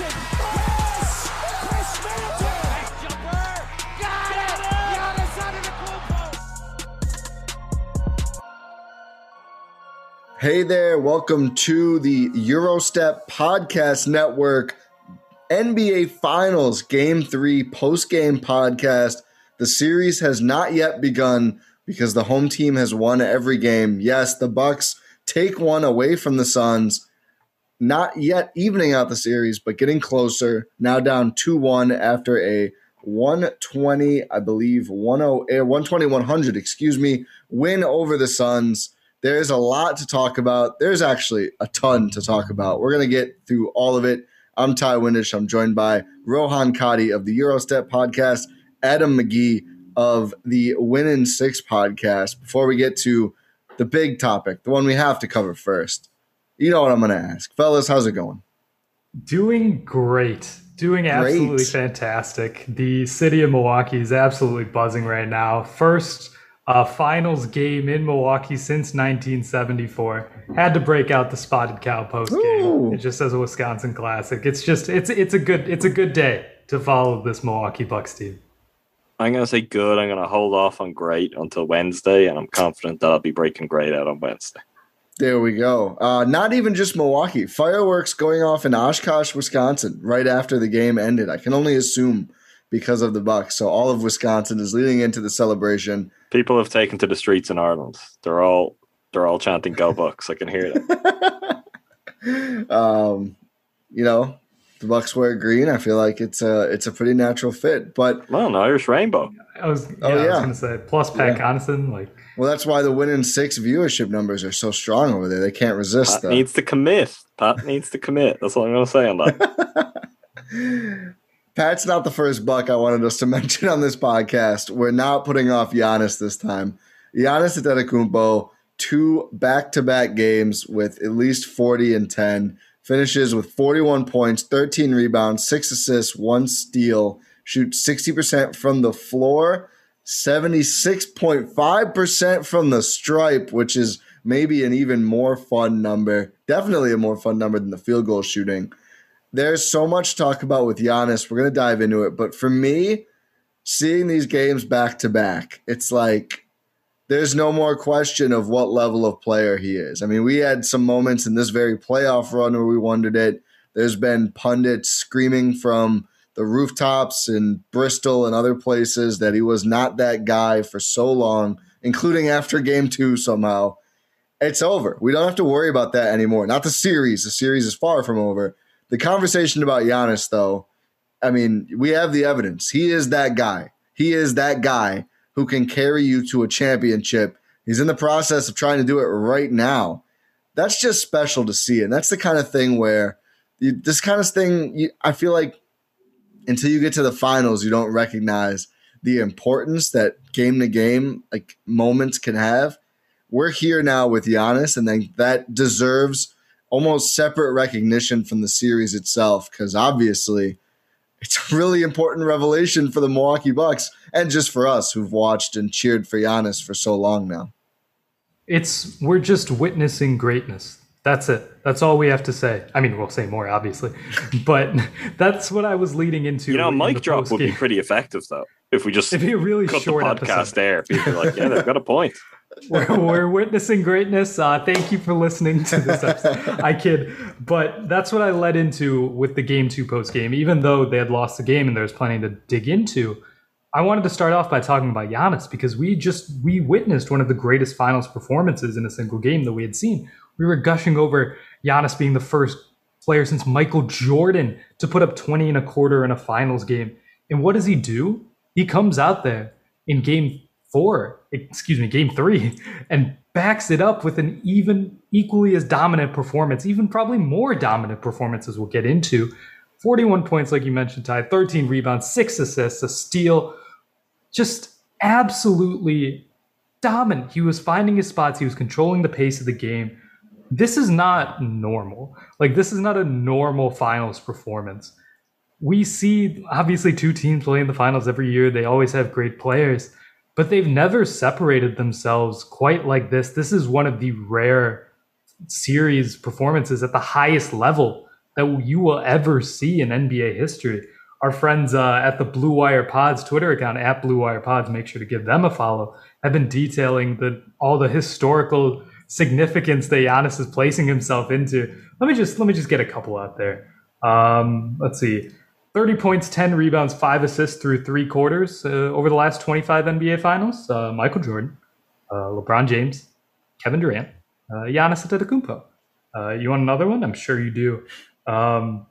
Middleton. Yes! Khris Middleton. Jumper. Got it! Giannis Antetokounmpo. Hey there, welcome to the Eurostep Podcast Network NBA Finals Game 3 post game podcast. The series has not yet begun because the home team has won every game. Yes, the Bucks take one away from the Suns, not yet evening out the series, but getting closer. Now down 2-1 after a 120, I believe, 10, eh, 120 100, excuse me, win over the Suns. There's a lot to talk about. There's actually a ton to talk about. We're going to get through all of it. I'm Ty Windish. I'm joined by Rohan Kadi of the Eurostep podcast, Adam McGee of the Win in Six podcast. Before we get to the big topic, the one we have to cover first, you know what I'm going to ask. Fellas, how's it going? Doing great. Doing absolutely Great. fantastic. The city of Milwaukee is absolutely buzzing right now. First uh, finals game in Milwaukee since 1974. Had to break out the spotted cow post game. It just says a Wisconsin classic. It's just it's it's a good it's a good day to follow this Milwaukee Bucks team. I'm going to say good. I'm going to hold off on great until Wednesday, and I'm confident that I'll be breaking great out on Wednesday. There we go. Uh, not even just Milwaukee. Fireworks going off in Oshkosh, Wisconsin, right after the game ended. I can only assume because of the Bucks. So all of Wisconsin is leading into the celebration. People have taken to the streets in Ireland. They're all they're all chanting "Go Bucks." I can hear them. um, you know, the Bucks wear green. I feel like it's a it's a pretty natural fit. But Well, an Irish rainbow. I was yeah, Oh, I was yeah. gonna say plus Pat Connaughton, like well, that's why the win in six viewership numbers are so strong over there. They can't resist Pat that. needs to commit. Pat needs to commit. That's all I'm going to say on that. Pat's not the first buck I wanted us to mention on this podcast. We're not putting off Giannis this time. Giannis Antetokounmpo, two back-to-back games with at least 40 and 10, finishes with 41 points, 13 rebounds, 6 assists, 1 steal, shoots 60% from the floor, 76.5% from the stripe, which is maybe an even more fun number. Definitely a more fun number than the field goal shooting there's so much talk about with Giannis. We're going to dive into it. But for me, seeing these games back to back, it's like there's no more question of what level of player he is. I mean, we had some moments in this very playoff run where we wondered it. There's been pundits screaming from the rooftops in Bristol and other places that he was not that guy for so long, including after game two somehow. It's over. We don't have to worry about that anymore. Not the series. The series is far from over. The conversation about Giannis, though, I mean, we have the evidence. He is that guy. He is that guy who can carry you to a championship. He's in the process of trying to do it right now. That's just special to see. And that's the kind of thing where you, this kind of thing, you, I feel like until you get to the finals, you don't recognize the importance that game to game like moments can have. We're here now with Giannis, and then that deserves almost separate recognition from the series itself because obviously it's a really important revelation for the Milwaukee Bucks and just for us who've watched and cheered for Giannis for so long now. It's we're just witnessing greatness. That's it. That's all we have to say. I mean, we'll say more, obviously, but that's what I was leading into. You know, in mic the drop would be pretty effective though. If we just It'd be a really cut the short podcast episode. there, people are like, yeah, they've got a point. we're, we're witnessing greatness. Uh, thank you for listening to this episode. I kid, but that's what I led into with the game two post game. Even though they had lost the game and there was plenty to dig into, I wanted to start off by talking about Giannis because we just we witnessed one of the greatest finals performances in a single game that we had seen. We were gushing over Giannis being the first player since Michael Jordan to put up 20 and a quarter in a finals game. And what does he do? He comes out there in game four, excuse me, game three, and backs it up with an even equally as dominant performance, even probably more dominant performances we'll get into. 41 points, like you mentioned, Ty, 13 rebounds, six assists, a steal. Just absolutely dominant. He was finding his spots, he was controlling the pace of the game. This is not normal. Like, this is not a normal finals performance we see obviously two teams play in the finals every year. They always have great players, but they've never separated themselves quite like this. This is one of the rare series performances at the highest level that you will ever see in NBA history. Our friends uh, at the Blue Wire Pods Twitter account at Blue Wire Pods, make sure to give them a follow. Have been detailing the all the historical significance that Giannis is placing himself into. Let me just let me just get a couple out there. Um, let's see. 30 points, 10 rebounds, 5 assists through three quarters uh, over the last 25 NBA finals. Uh, Michael Jordan, uh, LeBron James, Kevin Durant, uh, Giannis Antetokounmpo. Uh, you want another one? I'm sure you do. Um,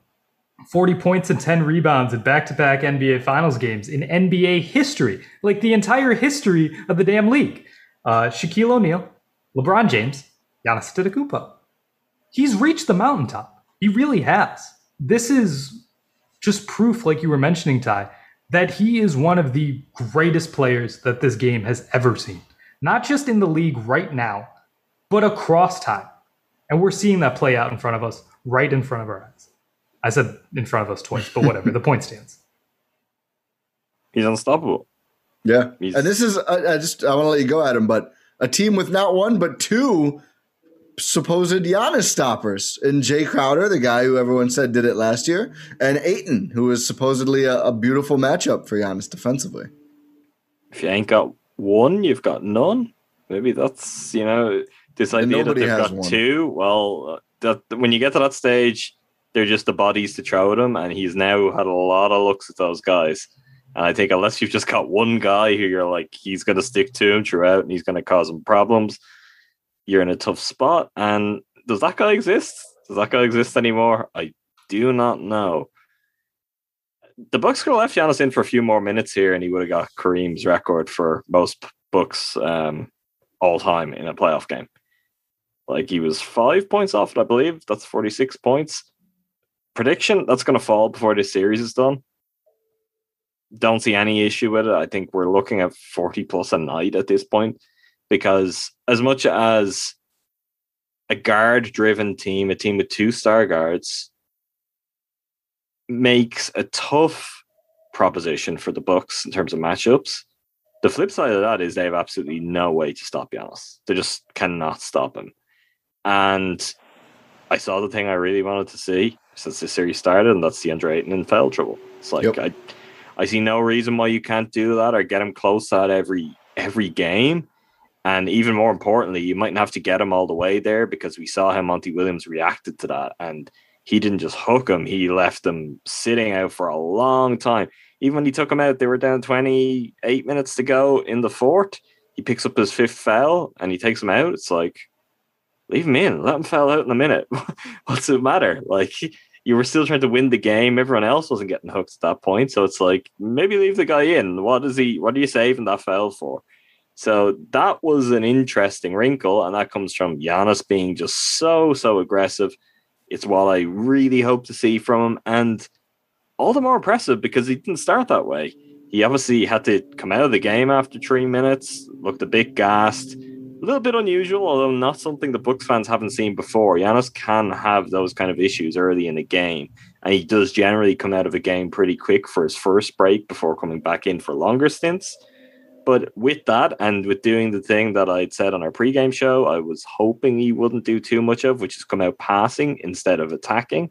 40 points and 10 rebounds in back-to-back NBA finals games in NBA history. Like the entire history of the damn league. Uh, Shaquille O'Neal, LeBron James, Giannis Antetokounmpo. He's reached the mountaintop. He really has. This is just proof, like you were mentioning, Ty, that he is one of the greatest players that this game has ever seen. Not just in the league right now, but across time. And we're seeing that play out in front of us, right in front of our eyes. I said in front of us twice, but whatever. the point stands. He's unstoppable. Yeah, He's- and this is I, I just I want to let you go at him, but a team with not one but two supposed Giannis stoppers in Jae Crowder, the guy who everyone said did it last year, and Ayton, who is supposedly a, a beautiful matchup for Giannis defensively. If you ain't got one, you've got none. Maybe that's you know this idea that they've got one. two. Well, that when you get to that stage, they're just the bodies to throw at him, and he's now had a lot of looks at those guys. And I think unless you've just got one guy who you're like he's going to stick to him throughout, and he's going to cause him problems, you're in a tough spot. And does that guy exist? Does that guy exist anymore? I do not know. The Bucks could have left Giannis in for a few more minutes here, and he would have got Kareem's record for most Bucks um, all time in a playoff game. Like he was five points off I believe. That's 46 points. Prediction that's going to fall before this series is done. Don't see any issue with it. I think we're looking at 40 plus a night at this point because, as much as a guard driven team, a team with two star guards, makes a tough proposition for the Bucks in terms of matchups. The flip side of that is they have absolutely no way to stop Giannis. They just cannot stop him. And I saw the thing I really wanted to see since the series started, and that's the Andre Ayton in foul trouble. It's like Yep. I, I see no reason why you can't do that or get him close that every every game. And even more importantly, you mightn't have to get him all the way there because we saw how Monty Williams reacted to that, and he didn't just hook him; he left him sitting out for a long time. Even when he took him out, they were down 28 minutes to go in the fourth. He picks up his fifth foul and he takes him out. It's like, leave him in, let him foul out in a minute. What's it matter? Like, you were still trying to win the game. Everyone else wasn't getting hooked at that point. So it's like, maybe leave the guy in. What is he, what are you saving that foul for? So that was an interesting wrinkle. And that comes from Giannis being just so, so aggressive. It's what I really hope to see from him. And all the more impressive because he didn't start that way. He obviously had to come out of the game after three minutes, looked a bit gassed, a little bit unusual, although not something the Bucks fans haven't seen before. Giannis can have those kind of issues early in the game, and he does generally come out of a game pretty quick for his first break before coming back in for longer stints. But with that, and with doing the thing that I'd said on our pregame show, I was hoping he wouldn't do too much of, which is come out passing instead of attacking.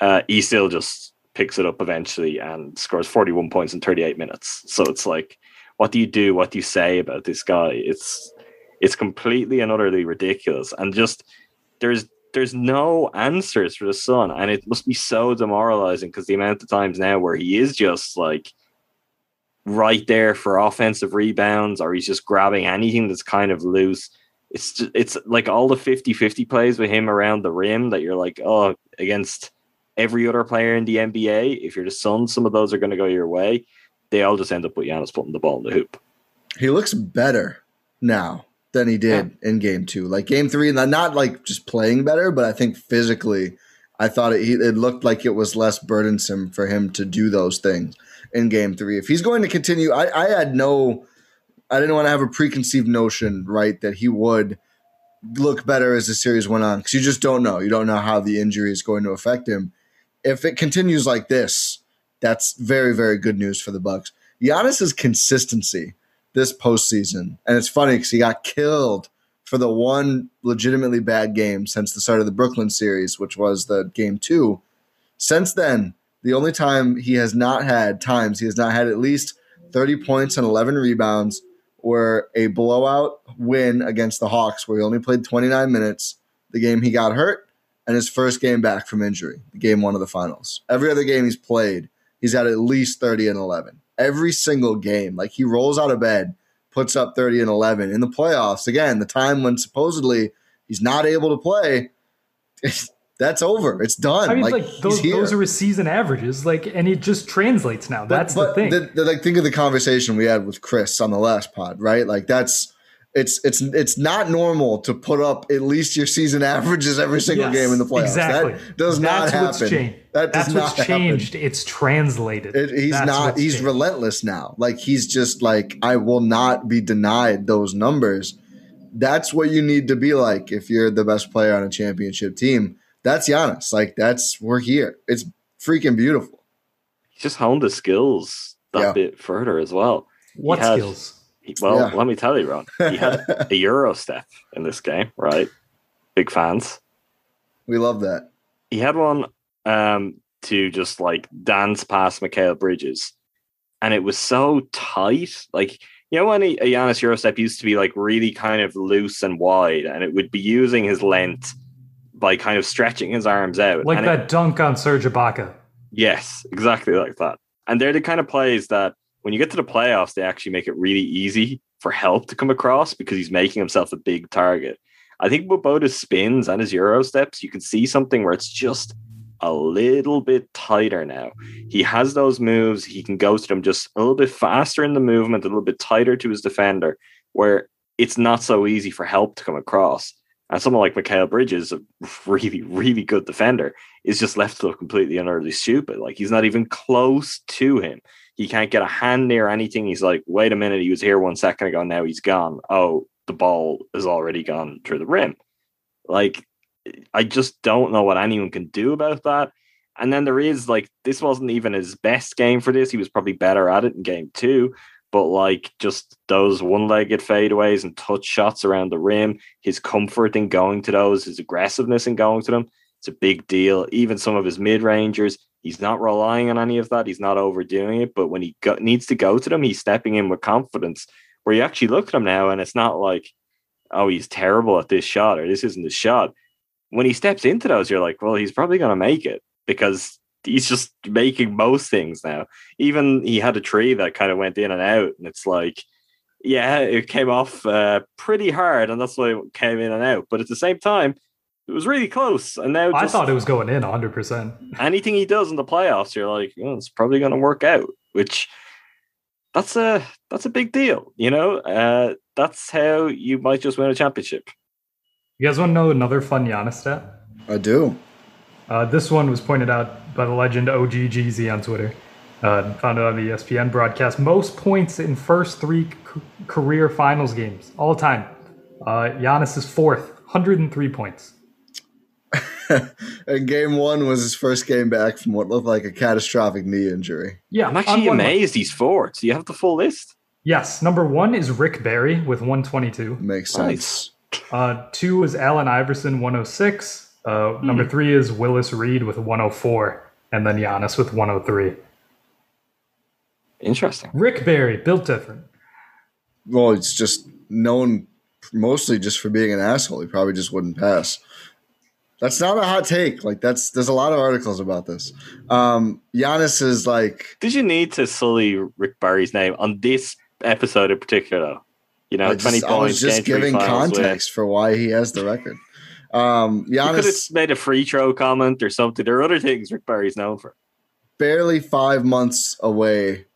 Uh, he still just picks it up eventually and scores 41 points in 38 minutes. So it's like, what do you do? What do you say about this guy? It's it's completely and utterly ridiculous. And just there's there's no answers for the Sun, and it must be so demoralizing because the amount of times now where he is just like right there for offensive rebounds or he's just grabbing anything that's kind of loose. It's just, it's like all the 50-50 plays with him around the rim that you're like, oh, against every other player in the NBA, if you're the Suns, some of those are going to go your way. They all just end up with Giannis putting the ball in the hoop. He looks better now than he did yeah. in game two. Like game three, not like just playing better, but I think physically, I thought it, it looked like it was less burdensome for him to do those things in game three. If he's going to continue, I, I had no, I didn't want to have a preconceived notion, right, that he would look better as the series went on because you just don't know. You don't know how the injury is going to affect him. If it continues like this, that's very, very good news for the Bucks. Giannis's consistency this postseason, and it's funny because he got killed for the one legitimately bad game since the start of the Brooklyn series, which was the game two. Since then, the only time he has not had times he has not had at least 30 points and 11 rebounds were a blowout win against the Hawks where he only played 29 minutes, the game he got hurt, and his first game back from injury, the game one of the finals. Every other game he's played, he's had at least 30 and 11. Every single game. Like he rolls out of bed, puts up 30 and 11. In the playoffs, again, the time when supposedly he's not able to play, that's over. It's done. I mean, like, like those, those are his season averages. Like, and it just translates now. That's but, but the thing. The, the, like, think of the conversation we had with Chris on the last pod, right? Like, that's it's it's it's not normal to put up at least your season averages every single yes, game in the playoffs. Exactly. That does that's not happen. Changed. That does that's what's changed. Happen. It's translated. It, he's that's not. He's changed. relentless now. Like he's just like I will not be denied those numbers. That's what you need to be like if you're the best player on a championship team that's Giannis. Like that's we're here. It's freaking beautiful. He just honed his skills that yeah. bit further as well. What had, skills? He, well, yeah. let me tell you, Ron. He had a Euro step in this game, right? Big fans. We love that. He had one um, to just like dance past Mikal Bridges, and it was so tight. Like you know when a, a Giannis Euro step used to be like really kind of loose and wide, and it would be using his length by kind of stretching his arms out. Like and that it, dunk on Serge Ibaka. Yes, exactly like that. And they're the kind of plays that when you get to the playoffs, they actually make it really easy for help to come across because he's making himself a big target. I think with both his spins and his Euro steps, you can see something where it's just a little bit tighter now. He has those moves. He can go to them just a little bit faster in the movement, a little bit tighter to his defender, where it's not so easy for help to come across. And someone like Mikal Bridges, a really, really good defender, is just left to look completely utterly stupid. Like he's not even close to him. He can't get a hand near anything. He's like, wait a minute, he was here one second ago, now he's gone. Oh, the ball has already gone through the rim. Like, I just don't know what anyone can do about that. And then there is like, this wasn't even his best game for this. He was probably better at it in game two but like just those one-legged fadeaways and touch shots around the rim, his comfort in going to those, his aggressiveness in going to them, it's a big deal. Even some of his mid-rangers, he's not relying on any of that. He's not overdoing it, but when he go- needs to go to them, he's stepping in with confidence. Where you actually look at him now, and it's not like, oh, he's terrible at this shot or this isn't the shot. When he steps into those, you're like, well, he's probably going to make it because he's just making most things now. Even he had a tree that kind of went in and out, and it's like, yeah, it came off uh, pretty hard, and that's why it came in and out. But at the same time, it was really close. And now I thought it was going in 100. percent Anything he does in the playoffs, you're like, oh, it's probably going to work out. Which that's a that's a big deal, you know. Uh, that's how you might just win a championship. You guys want to know another fun Giannis stat? I do. Uh, this one was pointed out by the legend OGGZ on Twitter. Uh, found it on the ESPN broadcast. Most points in first three c- career finals games all time. Uh, Giannis is fourth, 103 points. and game one was his first game back from what looked like a catastrophic knee injury. Yeah, I'm actually amazed he's fourth. Do you have the full list? Yes, number one is Rick Barry with 122. Makes Nice. sense. Uh, two is Allen Iverson, 106. Uh, Number three is Willis Reed with 104. And then Giannis with 103. Interesting. Rick Barry, built different. Well, it's just known mostly just for being an asshole. He probably just wouldn't pass. That's not a hot take. Like that's there's a lot of articles about this. Um Giannis is like Did you need to sully Rick Barry's name on this episode in particular? You know, I, twenty just, I was points. just giving win. context for why he has the record. Um You could have made a free throw comment or something. There are other things Rick Barry's known for. barely five months away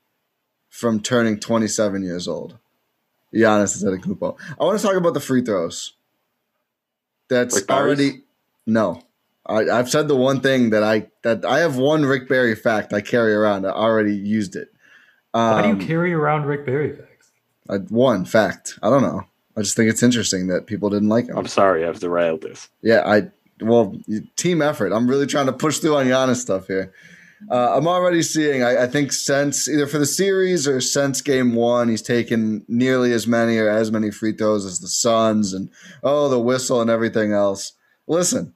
from turning 27 years old. Giannis Antetokounmpo. I want to talk about the free throws. That's already no. I, I've said the one thing that I that I have one Rick Barry fact I carry around. I already used it. Um, Why do you carry around Rick Barry facts? I, one fact. I don't know. I just think it's interesting that people didn't like him. I'm sorry, I've derailed this. Yeah, I well, team effort. I'm really trying to push through on Giannis stuff here. Uh, I'm already seeing. I, I think since either for the series or since game one, he's taken nearly as many or as many free throws as the Suns, and oh, the whistle and everything else. Listen,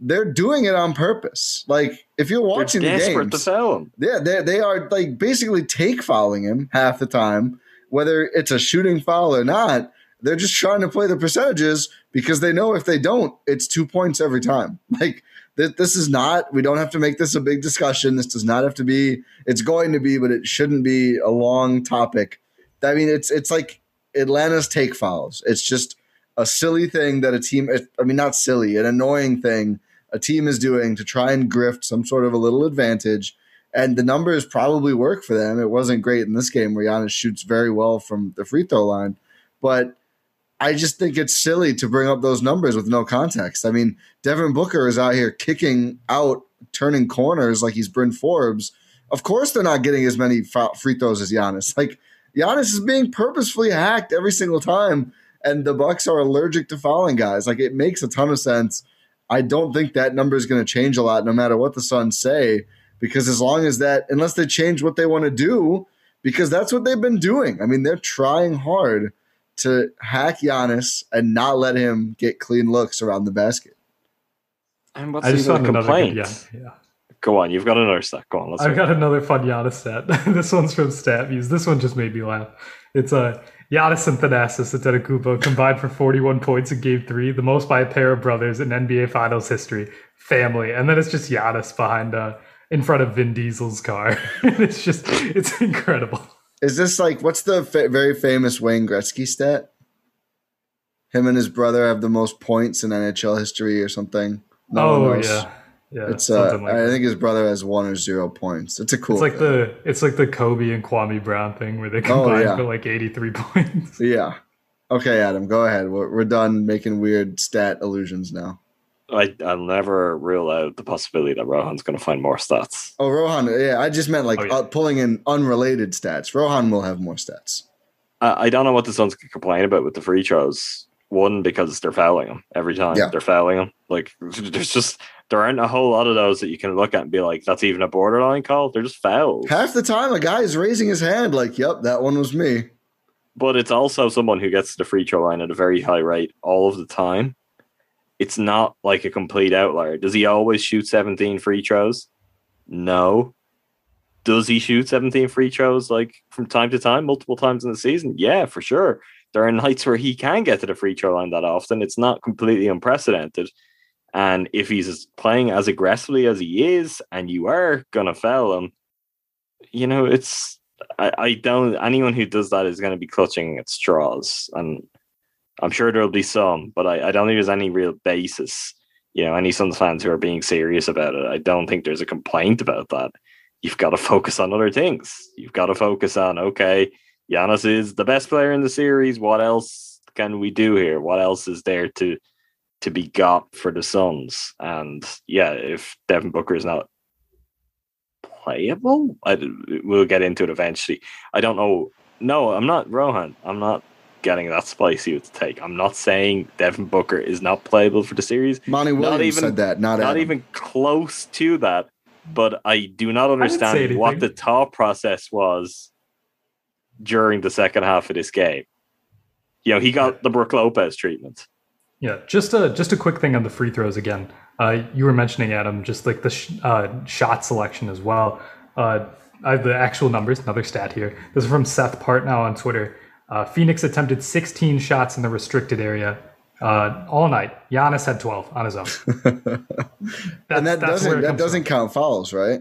they're doing it on purpose. Like if you're watching They're the desperate games, to foul him. yeah, they they are like basically take fouling him half the time, whether it's a shooting foul or not. They're just trying to play the percentages because they know if they don't, it's two points every time. Like th- this is not. We don't have to make this a big discussion. This does not have to be. It's going to be, but it shouldn't be a long topic. I mean, it's it's like Atlanta's take fouls. It's just a silly thing that a team. I mean, not silly, an annoying thing a team is doing to try and grift some sort of a little advantage and the numbers probably work for them. It wasn't great in this game where Giannis shoots very well from the free throw line, but I just think it's silly to bring up those numbers with no context. I mean, Devin Booker is out here kicking out, turning corners like he's Bryn Forbes. Of course, they're not getting as many free throws as Giannis. Like Giannis is being purposefully hacked every single time, and the Bucks are allergic to fouling guys. Like it makes a ton of sense. I don't think that number is going to change a lot, no matter what the Suns say, because as long as that, unless they change what they want to do, because that's what they've been doing. I mean, they're trying hard to hack Giannis and not let him get clean looks around the basket. And what's I just even found another complaint? good yeah, yeah. Go on, you've got another stat. Go on, let's I've hear it. got another fun Giannis stat. this one's from StatMuse. This one just made me laugh. It's a uh, Giannis and Thanasis Antetokounmpo combined for 41 points in Game Three, the most by a pair of brothers in NBA Finals history. Family, and then it's just Giannis behind, uh, in front of Vin Diesel's car. it's just, it's incredible. Is this like what's the fa- very famous Wayne Gretzky stat? Him and his brother have the most points in NHL history or something. No oh yeah, yeah. It's uh, something like I that. think his brother has one or zero points. It's a cool. It's like thing. the it's like the Kobe and Kwame Brown thing where they combined Oh, yeah. for like 83 points. yeah. Okay, Adam, go ahead. We're, we're done making weird stat illusions now. I, I'll never rule out the possibility that Rohan's going to find more stats. Oh, Rohan. Yeah, I just meant like Oh, yeah. uh, pulling in unrelated stats. Rohan will have more stats. I, I don't know what the Suns can complain about with the free throws. One, because they're fouling them every time. Yeah. They're fouling them. Like, there's just, there aren't a whole lot of those that you can look at and be like, that's even a borderline call. They're just fouls. Half the time, a guy is raising his hand like, "Yep, that one was me." but it's also someone who gets to the free throw line at a very high rate all of the time. It's not like a complete outlier. Does he always shoot 17 free throws? No. Does he shoot 17 free throws like from time to time, multiple times in the season? Yeah, for sure. There are nights where he can get to the free throw line that often. It's not completely unprecedented. And if he's playing as aggressively as he is, and you are gonna foul him, you know, it's I, I don't anyone who does that is going to be clutching at straws. And i'm sure there'll be some but I, I don't think there's any real basis you know any Suns fans who are being serious about it. I don't think there's a complaint about that. You've got to focus on other things. You've got to focus on okay Giannis is the best player in the series. What else can we do here? What else is there to to be got for the Suns and yeah if Devin Booker is not playable. I, we'll get into it eventually. I don't know. No, I'm not Rohan. I'm not getting that spicy with the take. I'm not saying Devin Booker is not playable for the series. Monty Williams even- said that, not, Not Adam. even close to that. But I do not understand what the thought process was during the second half of this game. You know, he got the Brook Lopez treatment. Yeah, just a just a quick thing on the free throws again. Uh, you were mentioning Adam, just like the sh- uh, shot selection as well. Uh, I have the actual numbers. Another stat here. This is from Seth Partnow on Twitter. Uh, Phoenix attempted 16 shots in the restricted area uh, all night. Giannis had 12 on his own. and that doesn't that doesn't count fouls, right?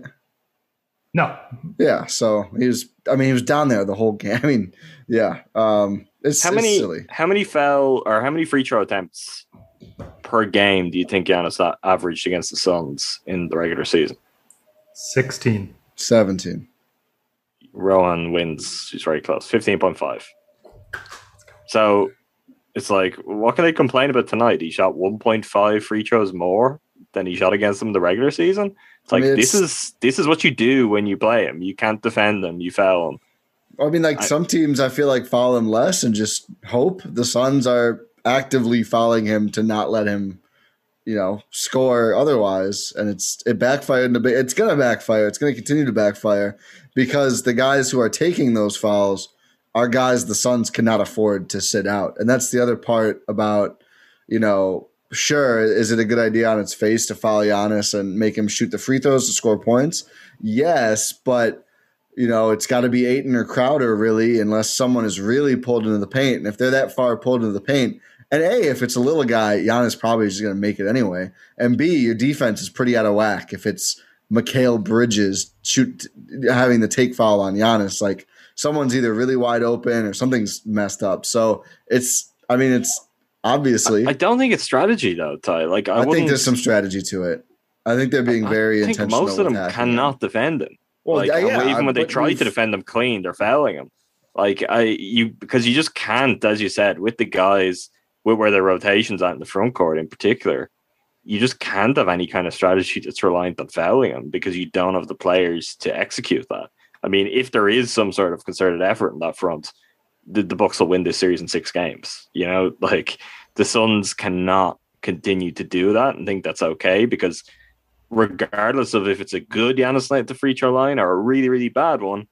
No, Yeah. So he was. I mean, he was down there the whole game. I mean, yeah. Um, it's, How it's many silly. how many foul or how many free throw attempts per game do you think Giannis averaged against the Suns in the regular season? 16. Seventeen. Rohan wins. She's very close. Fifteen point five. So it's like, what can they complain about tonight? He shot one point five free throws more than he shot against them in the regular season. It's I like mean, this is this is what you do when you play him. You can't defend them. You foul them. I mean, like I- some teams, I feel like foul him less and just hope. The Suns are actively fouling him to not let him, you know, score otherwise, and it's it backfired. In a bit. It's gonna backfire. It's gonna continue to backfire because the guys who are taking those fouls are guys the Suns cannot afford to sit out, and that's the other part about, you know. Sure, is it a good idea on its face to foul Giannis and make him shoot the free throws to score points? Yes, but you know, it's got to be Ayton or Crowder really, unless someone is really pulled into the paint. And if they're that far pulled into the paint, and A, if it's a little guy, Giannis probably is going to make it anyway. And B, your defense is pretty out of whack if it's Mikal Bridges shoot having the take foul on Giannis. Like someone's either really wide open or something's messed up. So it's, I mean, it's obviously. I, I don't think it's strategy though, Ty. Like I, I think there's some strategy to it. I think they're being very I think intentional. most of them cannot defend him. Well, like, yeah, even when they try we've- to defend them clean, they're fouling them. Like I, you because you just can't, as you said, with the guys with where their rotations at in the front court in particular, you just can't have any kind of strategy that's reliant on fouling them because you don't have the players to execute that. I mean, if there is some sort of concerted effort in that front, the, the Bucks will win this series in six games. You know, like the Suns cannot continue to do that and think that's okay because regardless of if it's a good Giannis night at the free throw line or a really, really bad one,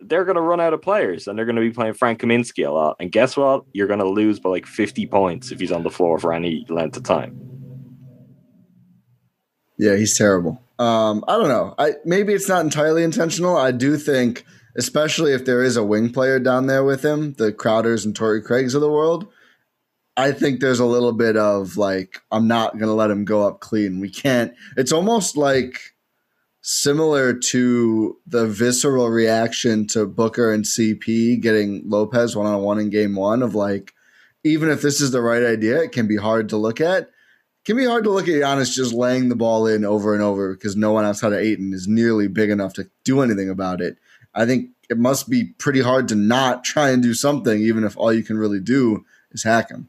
they're going to run out of players and they're going to be playing Frank Kaminsky a lot. And guess what? You're going to lose by like 50 points if he's on the floor for any length of time. Yeah, he's terrible. Um, I don't know. I maybe it's not entirely intentional. I do think, especially if there is a wing player down there with him, the Crowders and Torrey Craigs of the world. I think there's a little bit of like, I'm not going to let him go up clean. We can't. It's almost like similar to the visceral reaction to Booker and CP getting Lopez one on one in game one of like, even if this is the right idea, it can be hard to look at can be hard to look at Giannis just laying the ball in over and over because no one outside of Ayton is nearly big enough to do anything about it. I think it must be pretty hard to not try and do something, even if all you can really do is hack him.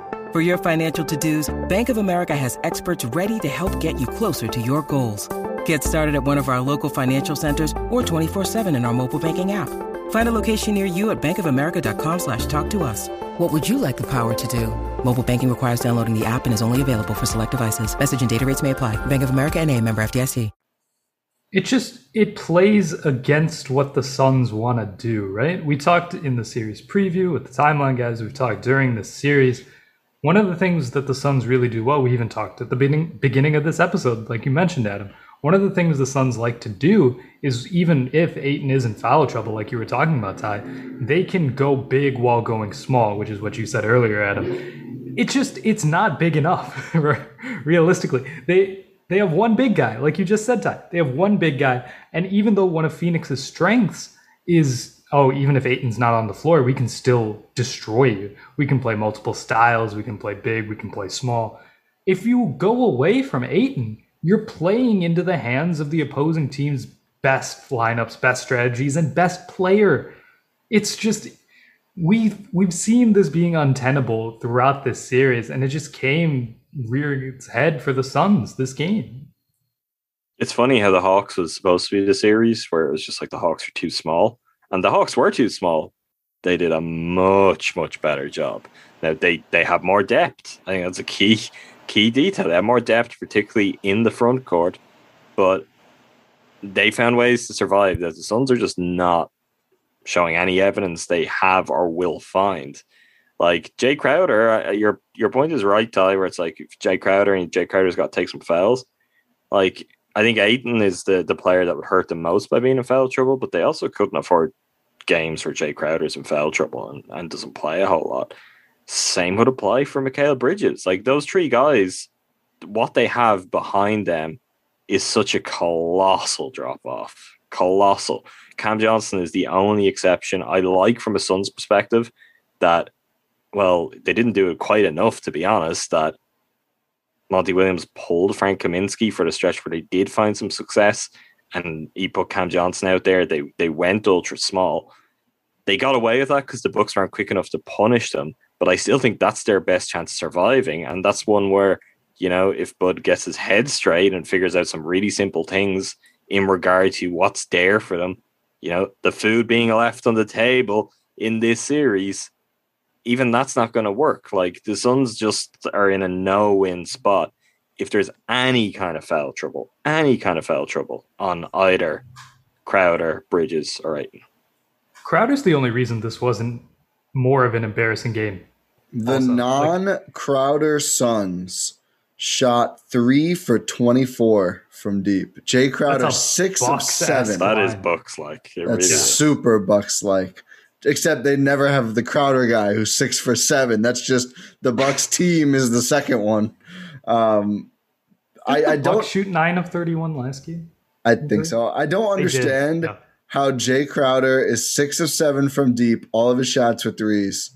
For your financial to-dos, Bank of America has experts ready to help get you closer to your goals. Get started at one of our local financial centers or 24-7 in our mobile banking app. Find a location near you at bankofamerica.com slash talk to us. What would you like the power to do? Mobile banking requires downloading the app and is only available for select devices. Message and data rates may apply. Bank of America and a member FDIC. it just it plays against what the Suns want to do, right? We talked in the series preview with the timeline guys. We've talked during this series. One of the things that the Suns really do well, we even talked at the beginning beginning of this episode, like you mentioned, Adam. One of the things the Suns like to do is even if Ayton is in foul trouble, like you were talking about, Ty, they can go big while going small, which is what you said earlier, Adam. It just it's not big enough, realistically. They they have one big guy, like you just said, Ty. They have one big guy, and even though one of Phoenix's strengths is oh, even if Ayton's not on the floor, we can still destroy you. We can play multiple styles. We can play big. We can play small. If you go away from Ayton, you're playing into the hands of the opposing team's best lineups, best strategies, and best player. It's just we've we've seen this being untenable throughout this series, and it just came rearing its head for the Suns this game. It's funny how the Hawks was supposed to be the series where it was just like the Hawks are too small, and the Hawks were too small. They did a much much better job. Now they they have more depth. I think that's a key key detail. They have more depth, particularly in the front court, but they found ways to survive. That the Suns are just not showing any evidence they have or will find. Like Jae Crowder, uh, your your point is right, Ty. Where it's like Jae Crowder and Jae Crowder's got to take some fouls. Like I think Ayton is the the player that would hurt the most by being in foul trouble, but they also couldn't afford games where Jae Crowder's in foul trouble and, and doesn't play a whole lot. Same would apply for Mikal Bridges. Like those three guys, what they have behind them is such a colossal drop off. Colossal. Cam Johnson is the only exception I like from a Suns perspective that well, they didn't do it quite enough, to be honest, that Monty Williams pulled Frank Kaminsky for the stretch where they did find some success and he put Cam Johnson out there. They they went ultra small. They got away with that because the Bucks weren't quick enough to punish them. But I still think that's their best chance of surviving. And that's one where, you know, if Bud gets his head straight and figures out some really simple things in regard to what's there for them, you know, the food being left on the table in this series, even that's not going to work. Like the Suns just are in a no win spot. If there's any kind of foul trouble, any kind of foul trouble on either Crowder, Bridges, or Ayton. Crowder's the only reason this wasn't more of an embarrassing game. The also, non Crowder Suns shot three for 24 from deep. Jae Crowder, six of seven. That is Bucks like. That's really super Bucks like except they never have the Crowder guy who's six for seven. That's just the Bucks team is the second one. Um, I, I don't shoot nine of thirty-one last game. I think so. I don't understand yeah. how Jae Crowder is six of seven from deep. All of his shots were threes.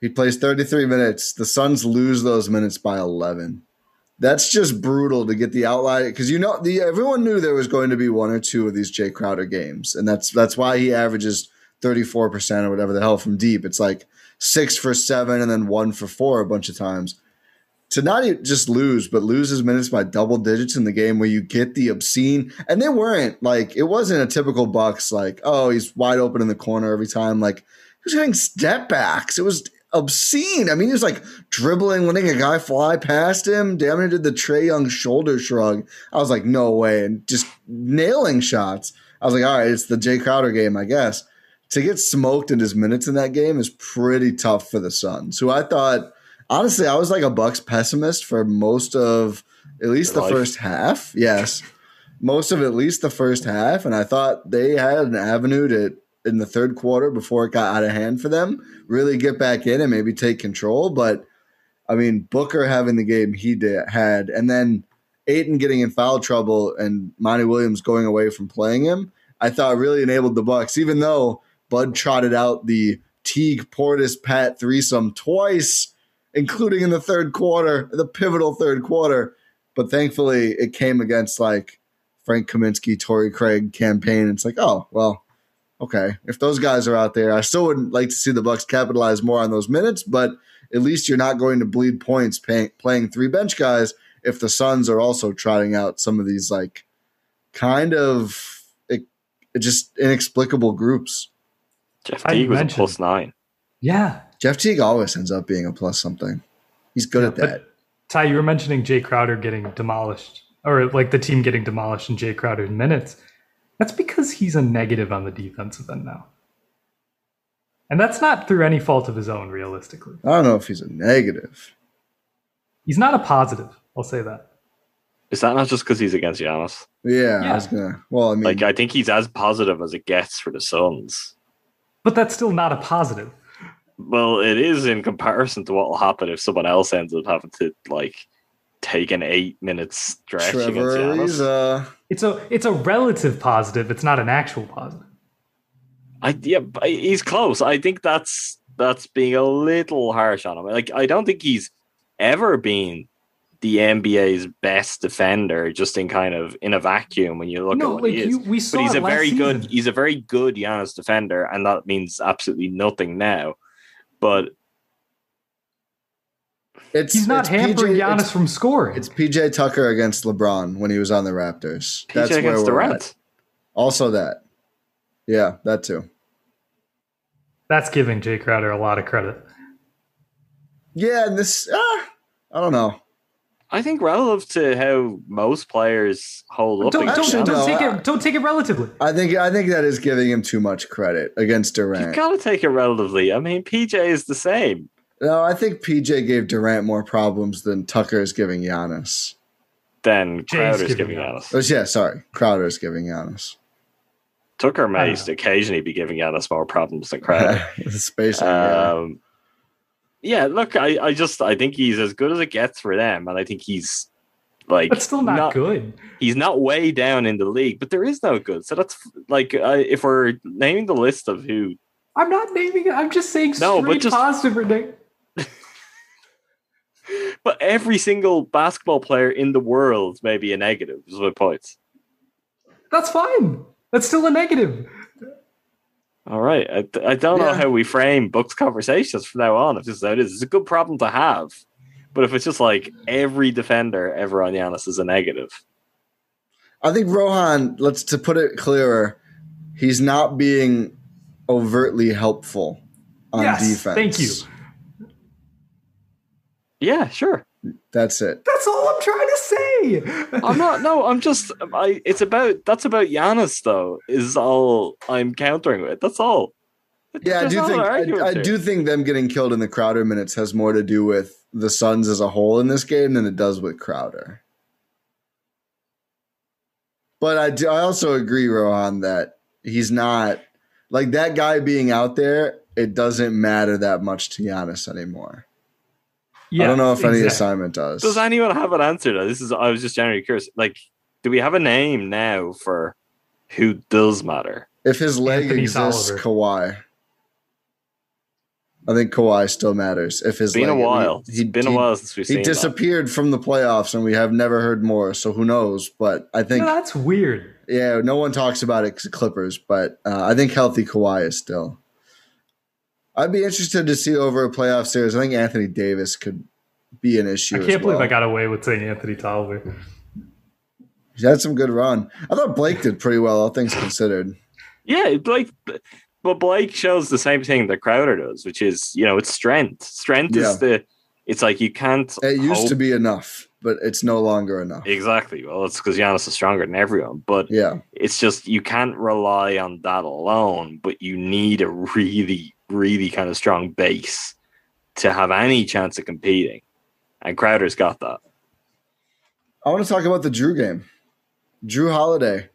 He plays thirty-three minutes. The Suns lose those minutes by eleven. That's just brutal to get the outlier because you know the everyone knew there was going to be one or two of these Jae Crowder games, and that's that's why he averages 34% or whatever the hell from deep. It's like six for seven and then one for four a bunch of times. To not even just lose, but lose his minutes by double digits in the game where you get the obscene, and they weren't like it wasn't a typical Bucks like oh he's wide open in the corner every time like he was getting step backs. It was obscene. I mean, he was like dribbling, letting a guy fly past him. Damn it, did the Trae Young shoulder shrug. I was like, no way, and just nailing shots. I was like, all right, it's the Jae Crowder game, I guess to get smoked in his minutes in that game is pretty tough for the Suns, who I thought honestly I was like a Bucks pessimist for most of at least the life. first half. Yes. Most of at least the first half. And I thought they had an avenue to in the third quarter before it got out of hand for them, really get back in and maybe take control. But I mean, Booker having the game he did had, and then Ayton getting in foul trouble and Monty Williams going away from playing him, I thought really enabled the Bucks, even though Bud trotted out the Teague Portis Pat threesome twice, including in the third quarter, the pivotal third quarter. But thankfully, it came against like Frank Kaminsky, Torrey Craig campaign. It's like, oh well, okay. If those guys are out there, I still wouldn't like to see the Bucks capitalize more on those minutes. But at least you're not going to bleed points pay, playing three bench guys. If the Suns are also trotting out some of these like kind of it, it just inexplicable groups. Jeff Teague was a plus nine. Yeah. Jeff Teague always ends up being a plus something. He's good yeah, at that. Ty, you were mentioning Jae Crowder getting demolished or like the team getting demolished in Jae Crowder's minutes, that's because he's a negative on the defensive end now. And that's not through any fault of his own, realistically. I don't know if he's a negative. He's not a positive. I'll say that. Is that not just because he's against Giannis? Yeah, I Yeah. was gonna. Well, I mean, Like I think he's as positive as it gets for the Suns. But that's still not a positive. Well, it is in comparison to what will happen if someone else ends up having to like take an eight minute stretch Trevor against Ariza. Uh, it's a it's a relative positive. It's not an actual positive. I yeah, he's close. I think that's that's being a little harsh on him. Like I don't think he's ever been the NBA's best defender, just in kind of in a vacuum when you look no, at what like he is. you, we saw but he's a last very good he's a very good Giannis defender, and that means absolutely nothing now. But It's He's not it's hampering PJ Giannis from scoring. it's PJ Tucker against LeBron when he was on the Raptors. PJ That's where against we're Durant. at. Also, that. Yeah, that too. That's giving Jae Crowder a lot of credit. Yeah, and this. Ah, I don't know. I think relative to how most players hold up Don't don't, don't take it don't take it relatively. I think I think that is giving him too much credit against Durant. you Durant. gotta take it relatively. I mean, PJ is the same. No, I think PJ gave Durant more problems than Tucker is giving Giannis. Then Crowder is giving giving Giannis. Giannis. Oh, yeah, sorry. Crowder is giving Giannis. Tucker I may don't occasionally be giving Giannis more problems than Crowder. It's basically, yeah. Um, yeah, look, I, I just I think he's as good as it gets for them, and I think he's like That's still not, good. He's not way down in the league, but there is no good. So that's like uh, if we're naming the list of who I'm not naming it. I'm just saying No, but straight just- positive. Renee. But every single basketball player in the world may be a negative, is my point. That's fine. That's still a negative. All right. I, I don't know how we frame Bucks conversations from now on. If this is how it is, it's a good problem to have. But if it's just like every defender ever on Giannis is a negative, I think Rohan, let's to put it clearer, he's not being overtly helpful on yes. defense. Thank you. yeah, sure. That's it. That's all I'm trying to say. I'm not. No, I'm just. I. It's about. That's about Giannis, though. Is all I'm countering with. That's all. Yeah, I do think I, I do think them getting killed in the Crowder minutes has more to do with the Suns as a whole in this game than it does with Crowder. But I do, I also agree, Rohan, that he's not like that guy being out there. It doesn't matter that much to Giannis anymore. I don't know if any assignment does. Does anyone have an answer to this? Is I was just generally curious. Like, do we have a name now for who does matter? If his leg Anthony exists, Tolliver. Kawhi. I think Kawhi still matters. If his It's been a leg, while. he, it's been a while since we've He seen that. disappeared from the playoffs, and we have never heard more. So who knows? But I think, No, that's weird. yeah, no one talks about it 'cause of Clippers. But uh, I think healthy Kawhi is still. I'd be interested to see over a playoff series. I think Anthony Davis could be an issue. I can't believe well. I got away with saying Anthony Tolliver. He had some good run. I thought Blake did pretty well, all things considered. Yeah, Blake. But Blake shows the same thing that Crowder does, which is you know it's strength. Strength Yeah. is the. It's like you can't. It used hope- to be enough, but it's no longer enough. exactly. Well, it's because Giannis is stronger than everyone, but Yeah, it's just you can't rely on that alone. But you need a really, really kind of strong base to have any chance of competing, and Crowder's got that. I want to talk about the Jrue game. Jrue Holiday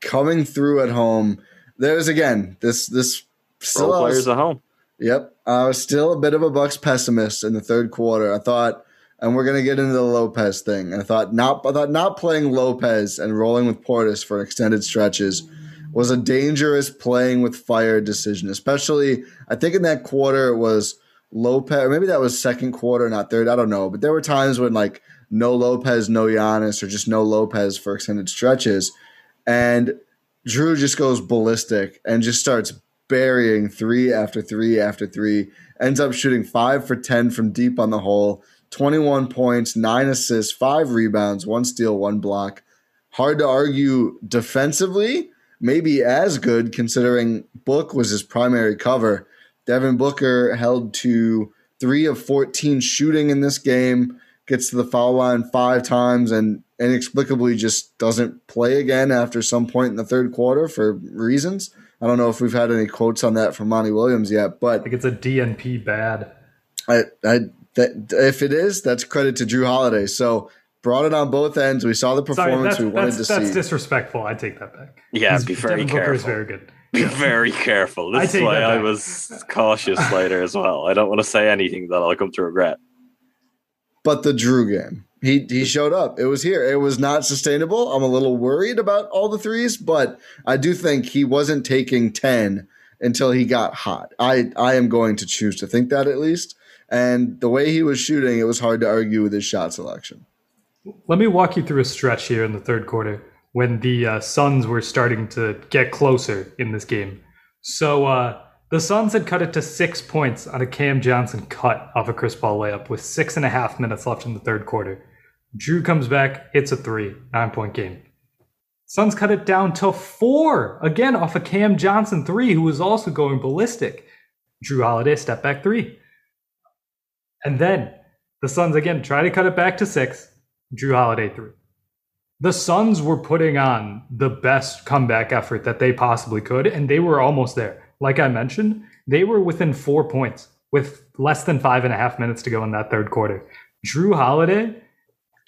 coming through at home. There's again this this still Role I was- players at home. Yep, I was still a bit of a Bucks pessimist in the third quarter. I thought, and we're gonna get into the Lopez thing. I thought not, I thought not playing Lopez and rolling with Portis for extended stretches was a dangerous playing with fire decision. Especially, I think in that quarter it was Lopez. Maybe that was second quarter, not third. I don't know, but there were times when like no Lopez, no Giannis, or just no Lopez for extended stretches, and Jrue just goes ballistic and just starts burying three after three after three. Ends up shooting five for 10 from deep on the hole, 21 points, nine assists, five rebounds, one steal, one block. Hard to argue defensively, maybe as good considering Book was his primary cover. Devin Booker held to three of 14 shooting in this game, gets to the foul line five times and inexplicably just doesn't play again after some point in the third quarter for reasons. I don't know if we've had any quotes on that from Monty Williams yet, but I think it's a DNP bad. I, I that, if it is, that's credit to Jrue Holiday. So brought it on both ends. We saw the performance Sorry, we wanted that's, to that's see. disrespectful. I take that back. Yeah, He's- be very Devin Booker is careful. very good. Be very careful. I This is take why that I was cautious later as well. I don't want to say anything that I'll come to regret. but the Jrue game. He he showed up. It was here. It was not sustainable. I'm a little worried about all the threes, but I do think he wasn't taking 10 until he got hot. I I am going to choose to think that at least. And the way he was shooting, it was hard to argue with his shot selection. Let me walk you through a stretch here in the third quarter when the uh, Suns were starting to get closer in this game. So uh, the Suns had cut it to six points on a Cam Johnson cut off a Chris Paul layup with six and a half minutes left in the third quarter. Jrue comes back, hits a three, nine point game. Suns cut it down to four again off a Cam Johnson three, who was also going ballistic. Jrue Holiday step back three. And then the Suns again try to cut it back to six. Jrue Holiday three. The Suns were putting on the best comeback effort that they possibly could, and they were almost there. Like I mentioned, they were within four points with less than five and a half minutes to go in that third quarter. Jrue Holiday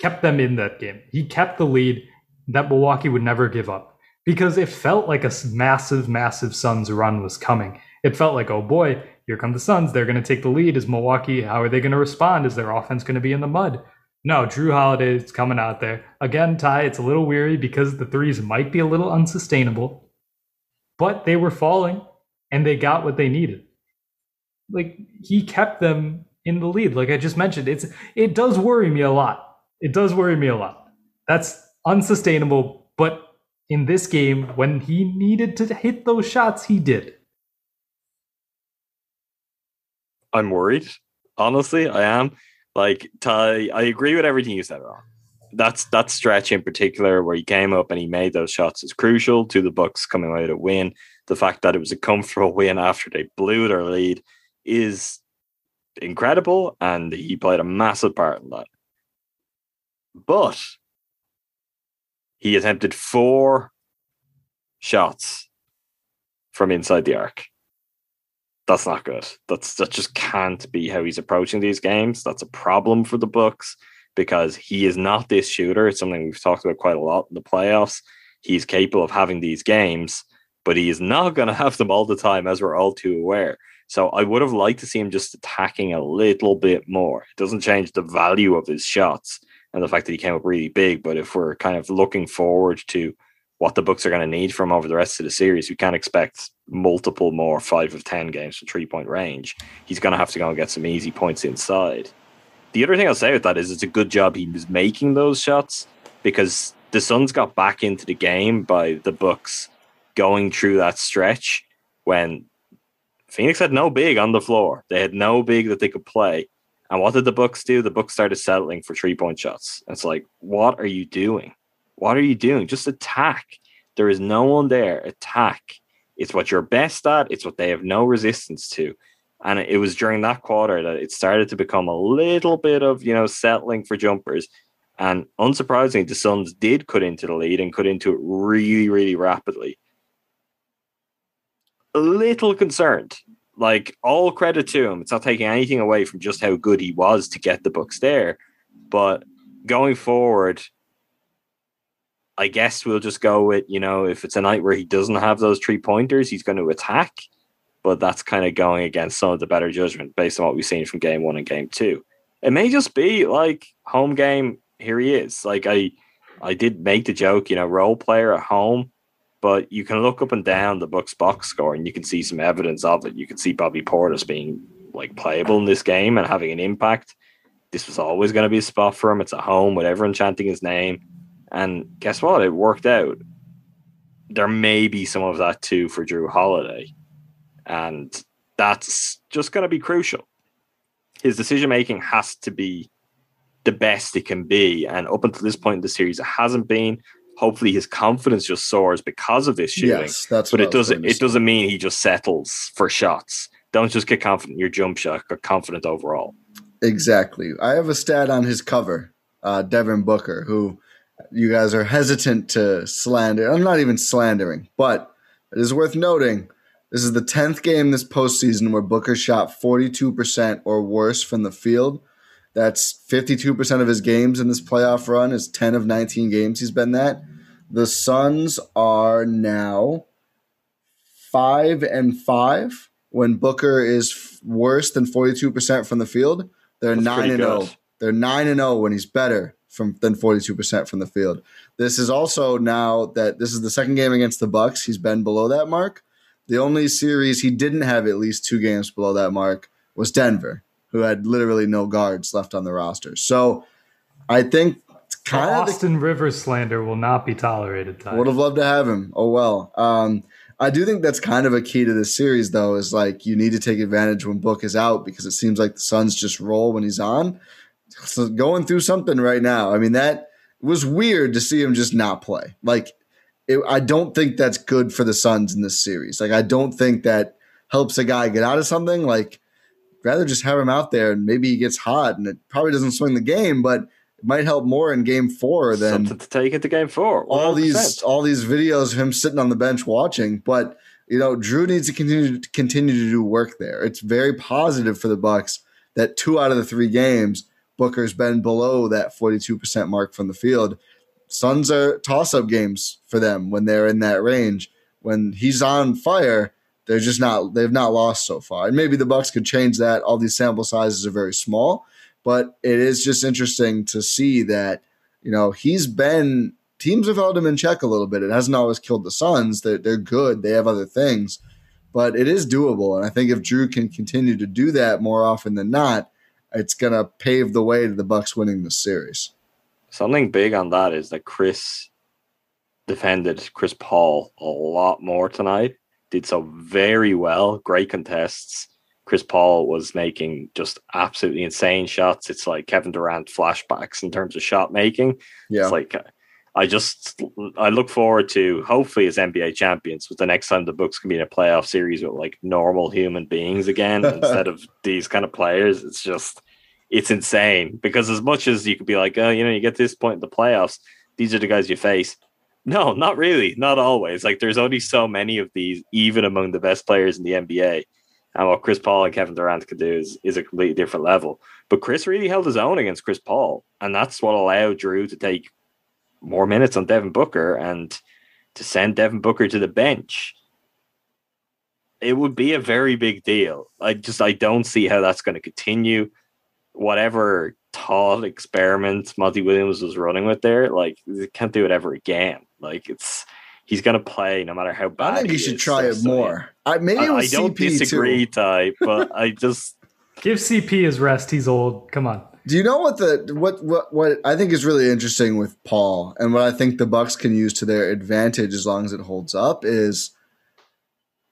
kept them in that game. He kept the lead that Milwaukee would never give up because it felt like a massive, massive Suns run was coming. It felt like, oh boy, here come the Suns. They're going to take the lead. Is Milwaukee, how are they going to respond? Is their offense going to be in the mud? No, Jrue Holiday is coming out there. Again, Ty, it's a little weary because the threes might be a little unsustainable, but they were falling and they got what they needed. Like he kept them in the lead. Like I just mentioned, it's it does worry me a lot. It does worry me a lot. That's unsustainable, but in this game, when he needed to hit those shots, he did. I'm worried. Honestly, I am. Like Ty, I agree with everything you said, Ron. That's that stretch in particular where he came up and he made those shots is crucial to the Bucks coming with a win. The fact that it was a comfortable win after they blew their lead is incredible, and he played a massive part in that. But he attempted four shots from inside the arc that's not good. That's that just can't be how he's approaching these games. That's a problem for the Bucks because he is not this shooter. It's something we've talked about quite a lot in the playoffs. He's capable of having these games, but he is not going to have them all the time, as we're all too aware. So I would have liked to see him just attacking a little bit more. It doesn't change the value of his shots and the fact that he came up really big. But if we're kind of looking forward to what the Bucks are going to need from over the rest of the series, we can't expect multiple more five of ten games from three point range. He's going to have to go and get some easy points inside. The other thing I'll say with that is it's a good job he was making those shots because the Suns got back into the game by the Bucks going through that stretch when Phoenix had no big on the floor. They had no big that they could play. And what did the Bucks do? The Bucks started settling for three point shots. It's like, what are you doing? What are you doing? Just attack. There is no one there. Attack. It's what you're best at. It's what they have no resistance to. And it was during that quarter that it started to become a little bit of, you know, settling for jumpers. And unsurprisingly, the Suns did cut into the lead and cut into it really, really rapidly. A little concerned. Like all credit to him. It's not taking anything away from just how good he was to get the Bucks there. But going forward, I guess we'll just go with, you know, if it's a night where he doesn't have those three pointers, he's going to attack. But that's kind of going against some of the better judgment based on what we've seen from game one and game two. It may just be like home game, here he is. Like I I did make the joke, you know, role player at home, but you can look up and down the Bucks box score and you can see some evidence of it. You can see Bobby Portis being like playable in this game and having an impact. This was always going to be a spot for him. It's at home with everyone chanting his name. And guess what? It worked out. There may be some of that too for Jrue Holiday. And that's just going to be crucial. His decision making has to be the best it can be. And up until this point in the series, it hasn't been. Hopefully, his confidence just soars because of this shooting. Yes, that's but it doesn't. It doesn't mean he just settles for shots. Don't just get confident in your jump shot. Get confident overall. Exactly. I have a stat on his cover, uh, Devin Booker, who you guys are hesitant to slander. I'm not even slandering, but it is worth noting this is the 10th game this postseason where Booker shot 42% or worse from the field. That's 52% of his games in this playoff run is 10 of 19 games he's been that. The Suns are now 5 and 5 when Booker is worse than 42% from the field. They're That's 9 and pretty 0. They're 9 and 0 when he's better from than 42% from the field. This is also now that this is the second game against the Bucks. He's been below that mark. The only series he didn't have at least two games below that mark was Denver, who had literally no guards left on the roster. So I think The kind of the Austin Rivers slander will not be tolerated. Ty. would have loved to have him. Oh well. Um, I do think that's kind of a key to this series, though, is like you need to take advantage when Book is out because it seems like the Suns just roll when he's on. So going through something right now. I mean, that was weird to see him just not play. Like, it, I don't think that's good for the Suns in this series. Like, I don't think that helps a guy get out of something. Like, rather just have him out there and maybe he gets hot and it probably doesn't swing the game, but it might help more in game four than Something to take into game four. all these all these videos of him sitting on the bench watching. But you know, Jrue needs to continue to continue to do work there. It's very positive for the Bucks that two out of the three games Booker's been below that forty two percent mark from the field. Suns are toss up games for them when they're in that range. When he's on fire, they're just not they've not lost so far. And maybe the Bucks could change that. All these sample sizes are very small, but it is just interesting to see that you know he's been teams have held him in check a little bit. It hasn't always killed the Suns. They're they're good. They have other things, but it is doable. And I think if Jrue can continue to do that more often than not, it's gonna pave the way to the Bucks winning the series. Something big on that is that Khris defended Chris Paul a lot more tonight. Did so very well. Great contests. Chris Paul was making just absolutely insane shots. It's like Kevin Durant flashbacks in terms of shot making. Yeah, It's like uh, I just I look forward to hopefully as NBA champions with the next time the Bucks can be in a playoff series with like normal human beings again instead of these kind of players. It's just it's insane because as much as you could be like, oh, you know, you get to this point in the playoffs, these are the guys you face. No, not really, not always. Like there's only so many of these, even among the best players in the NBA. And what Chris Paul and Kevin Durant could do is, is a completely different level. But Khris really held his own against Chris Paul. And that's what allowed Jrue to take more minutes on Devin Booker and to send Devin Booker to the bench. It would be a very big deal. I just I don't see how that's going to continue. Whatever thought experiment Monty Williams was running with there, like they can't do it ever again. Like it's he's going to play no matter how bad. I think he he should is. try it So, more. I, maybe I, it I was don't CP disagree, too. Ty, but I just Give CP his rest. He's old. Come on. Do you know what the what what what I think is really interesting with Paul and what I think the Bucks can use to their advantage as long as it holds up is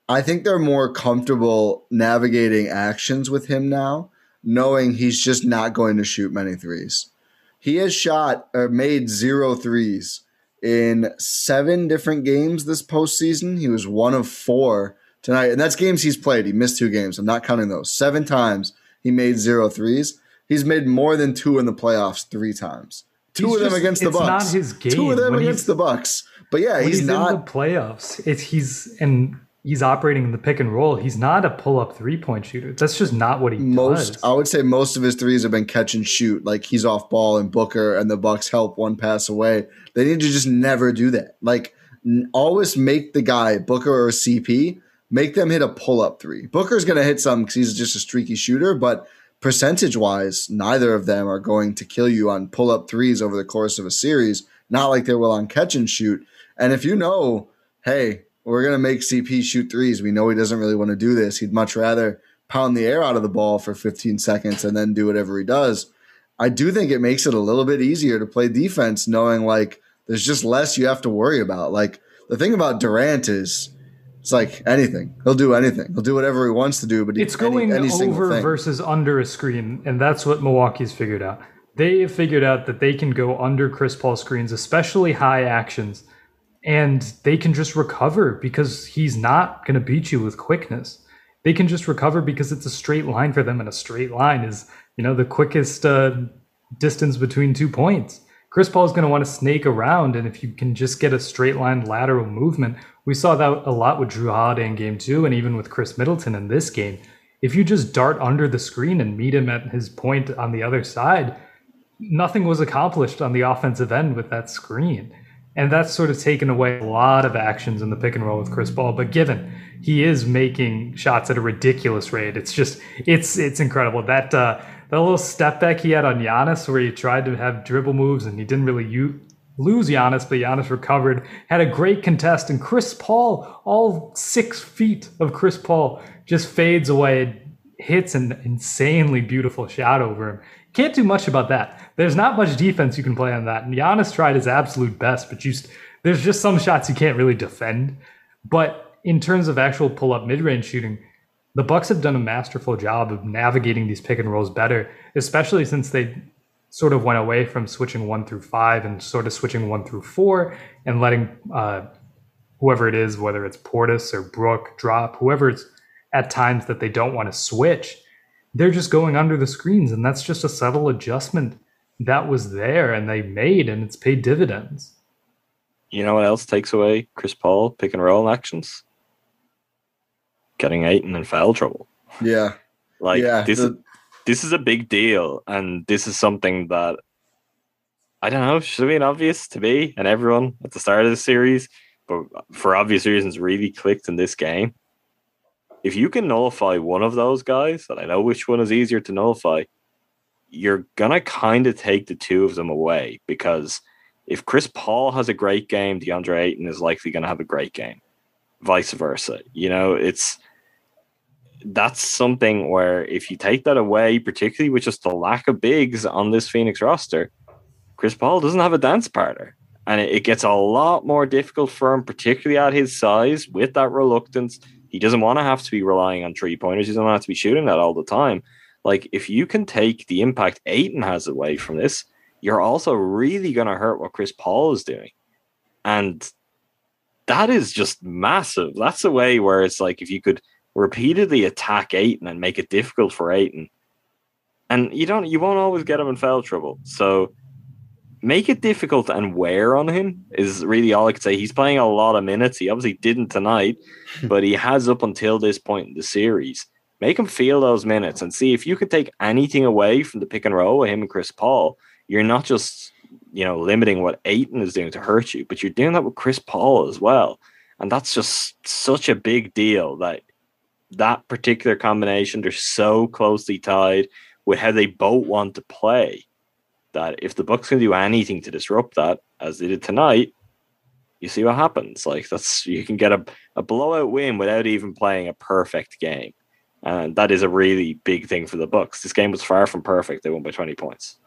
I think they're more comfortable navigating actions with him now, knowing he's just not going to shoot many threes. He has shot or made zero threes in seven different games this postseason. He was one of four tonight, and that's games he's played. He missed two games. I'm not counting those. Seven times he made zero threes. He's made more than two in the playoffs three times. Two He's of them just- against the it's Bucks. not his Two of them When against the Bucks. But yeah, he's, he's, not. in the playoffs. It's he's and he's operating in the pick and roll. He's not a pull up three point shooter. That's just not what he most does. I would say most of his threes have been catch and shoot. Like he's off ball and Booker and the Bucks help one pass away. They need to just never do that. Like always make the guy Booker or CP make them hit a pull up three. Booker's gonna hit some because he's just a streaky shooter, but percentage wise, neither of them are going to kill you on pull up threes over the course of a series. Not like they will on catch and shoot. And if you know, hey, we're gonna make CP shoot threes. We know he doesn't really want to do this. He'd much rather pound the air out of the ball for 15 seconds and then do whatever he does. I do think it makes it a little bit easier to play defense, knowing like there's just less you have to worry about. Like the thing about Durant is it's like anything. He'll do anything. He'll do whatever he wants to do, but It's going any, over versus under a screen, and that's what Milwaukee's figured out. They have figured out that they can go under Chris Paul screens, especially high actions, and they can just recover because he's not going to beat you with quickness. they can just recover because it's a straight line for them, and a straight line is, you know, the quickest uh, distance between two points. Chris Paul is going to want to snake around, and if you can just get a straight line lateral movement, we saw that a lot with Jrue Holiday in game two, and even with Khris Middleton in this game. If you just dart under the screen and meet him at his point on the other side, nothing was accomplished on the offensive end with that screen. And that's sort of taken away a lot of actions in the pick and roll with Chris Paul. But given he is making shots at a ridiculous rate, it's just it's it's incredible. That uh, that little step back he had on Giannis, where he tried to have dribble moves and he didn't really u- lose Giannis, but Giannis recovered, had a great contest, and Chris Paul, all six feet of Chris Paul, just fades away, It hits an insanely beautiful shot over him. Can't do much about that. There's not much defense you can play on that. And Giannis tried his absolute best, but there's just some shots you can't really defend. But in terms of actual pull-up mid-range shooting, the Bucks have done a masterful job of navigating these pick and rolls better, especially since they sort of went away from switching one through five and sort of switching one through four and letting uh, whoever it is, whether it's Portis or Brook, drop, whoever it's at times that they don't want to switch, they're just going under the screens. And that's just a subtle adjustment that was there and they made, and it's paid dividends. You know what else takes away Chris Paul pick and roll actions? Getting Ayton in foul trouble. Yeah. Like Yeah, this the- is this is a big deal, and this is something that I don't know should have been obvious to me and everyone at the start of the series, but for obvious reasons, really clicked in this game. If you can nullify one of those guys, and I know which one is easier to nullify, you're gonna kind of take the two of them away because if Chris Paul has a great game, DeAndre Ayton is likely gonna have a great game. Vice versa. You know, it's that's something where if you take that away, particularly with just the lack of bigs on this Phoenix roster, Chris Paul doesn't have a dance partner. And it, gets a lot more difficult for him, particularly at his size, with that reluctance. He doesn't want to have to be relying on three pointers. He doesn't have to be shooting that all the time. Like, if you can take the impact Ayton has away from this, you're also really going to hurt what Chris Paul is doing. And that is just massive. That's a way where it's like if you could repeatedly attack Ayton and make it difficult for Ayton, and you don't, you won't always get him in foul trouble. So make it difficult and wear on him is really all I could say. He's playing a lot of minutes. He obviously didn't tonight, but he has up until this point in the series. Make him feel those minutes and see if you could take anything away from the pick and roll with him and Chris Paul. You're not just you know limiting what Ayton is doing to hurt you, but you're doing that with Chris Paul as well, and that's just such a big deal that that particular combination they're so closely tied with how they both want to play that if the Bucks can do anything to disrupt that, as they did tonight, you see what happens. Like that's you can get a, a blowout win without even playing a perfect game. And that is a really big thing for the Bucks. This game was far from perfect. They won by 20 points.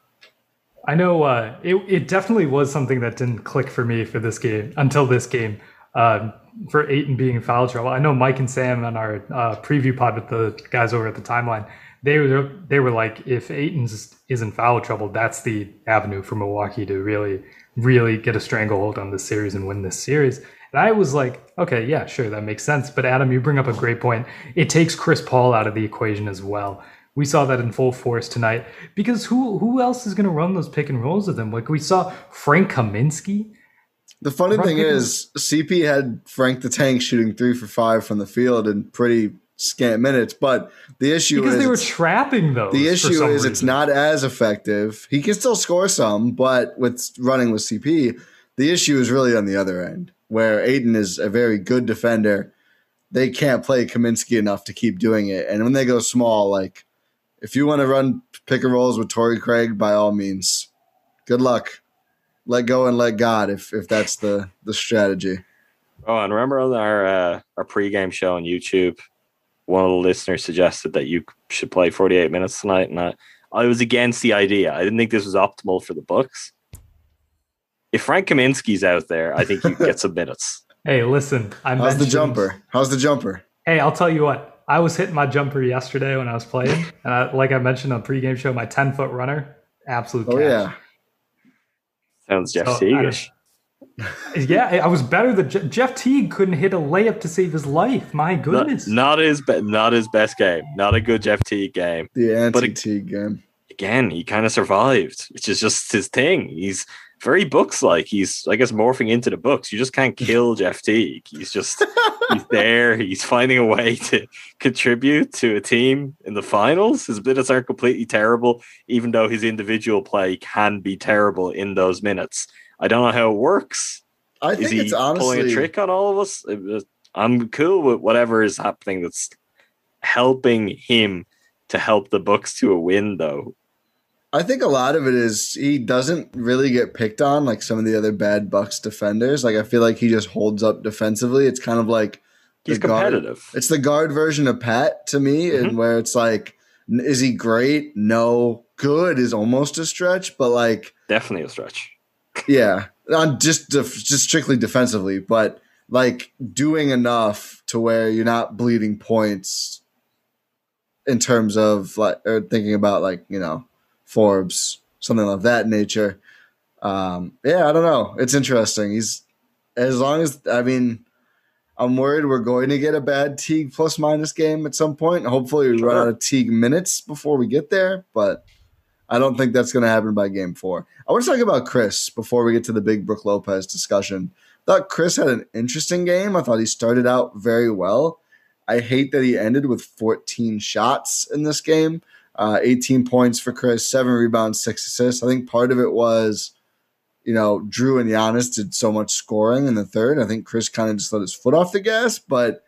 I know uh, it, it definitely was something that didn't click for me for this game until this game. Um, for Ayton being in foul trouble, I know Mike and Sam on our uh, preview pod with the guys over at the timeline. They were they were like, if Ayton's is in foul trouble, that's the avenue for Milwaukee to really really get a stranglehold on this series and win this series. And I was like, okay, yeah, sure, that makes sense. But Adam, you bring up a great point. It takes Chris Paul out of the equation as well. We saw that in full force tonight because who who else is going to run those pick and rolls with him? Like we saw Frank Kaminsky. The funny Run thing is, CP had Frank the Tank shooting three for five from the field in pretty scant minutes. But the issue Because is they were trapping those. the issue is it's not as effective. He can still score some, but with running with CP, the issue is really on the other end, where Ayton is a very good defender. They can't play Kaminsky enough to keep doing it. And when they go small, like if you want to run pick and rolls with Torrey Craig, by all means, good luck. Let go and let God if if that's the the strategy. Oh, and remember on our uh, our pregame show on YouTube, one of the listeners suggested that you should play 48 minutes tonight, and I, I was against the idea. I didn't think this was optimal for the Bucks. If Frank Kaminsky's out there, I think you get some minutes. Hey, listen, I How's the jumper? How's the jumper? Hey, I'll tell you what. I was hitting my jumper yesterday when I was playing, and I, like I mentioned on pregame show, my 10 foot runner, absolute. Oh catch. yeah. Sounds Jeff So, I yeah, I was better than Je- Jeff Teague couldn't hit a layup to save his life. My goodness. Not, not his be- not his best game. Not a good Jeff Teague game. The But anti Teague game. Again, he kind of survived, which is just his thing. He's very Bucks like. He's I guess morphing into the Bucks. You just can't kill Jeff Teague. He's just he's there. He's finding a way to contribute to a team in the finals. His minutes aren't completely terrible, even though his individual play can be terrible in those minutes. I don't know how it works. I Is think he it's pulling a trick on all of us? I'm cool with whatever is happening that's helping him to help the Bucks to a win, though. I think a lot of it is he doesn't really get picked on like some of the other bad Bucks defenders. Like I feel like he just holds up defensively. It's kind of like He's guard- competitive. It's the guard version of Pat to me, Mm-hmm. and where it's like, is he great? No. Good is almost a stretch, but like, Definitely a stretch. yeah, on just def- just strictly defensively, but like doing enough to where you're not bleeding points in terms of like or thinking about like you know Forbes something of that nature. Um, yeah, I don't know. It's interesting. He's as long as I mean, I'm worried we're going to get a bad Teague plus minus game at some point. Hopefully, we run out of Teague minutes before we get there, but I don't think that's going to happen by game four. I want to talk about Khris before we get to the big Brook Lopez discussion. thought Khris had an interesting game. I thought he started out very well. I hate that he ended with 14 shots in this game. Uh, 18 points for Khris, seven rebounds, six assists. I think part of it was, you know, Jrue and Giannis did so much scoring in the third. I think Khris kind of just let his foot off the gas. But,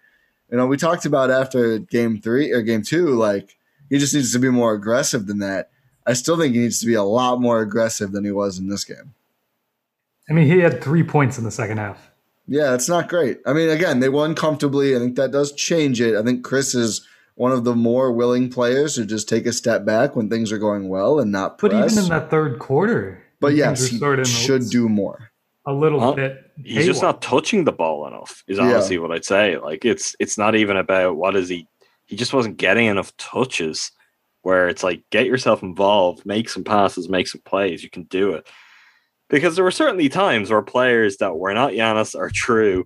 you know, we talked about after game three or game two, like he just needs to be more aggressive than that. I still think he needs to be a lot more aggressive than he was in this game. I mean, he had three points in the second half. Yeah, it's not great. I mean, again, they won comfortably. I think that does change it. I think Khris is one of the more willing players to just take a step back when things are going well and not But even in that third quarter, but things yes, he sort of should do more. a little Huh? bit. He's just not touching the ball enough. Is Yeah. honestly what I'd say. Like it's it's not even about what is he. He just wasn't getting enough touches. Where it's like get yourself involved, make some passes, make some plays. You can do it. Because there were certainly times where players that were not Giannis or Jrue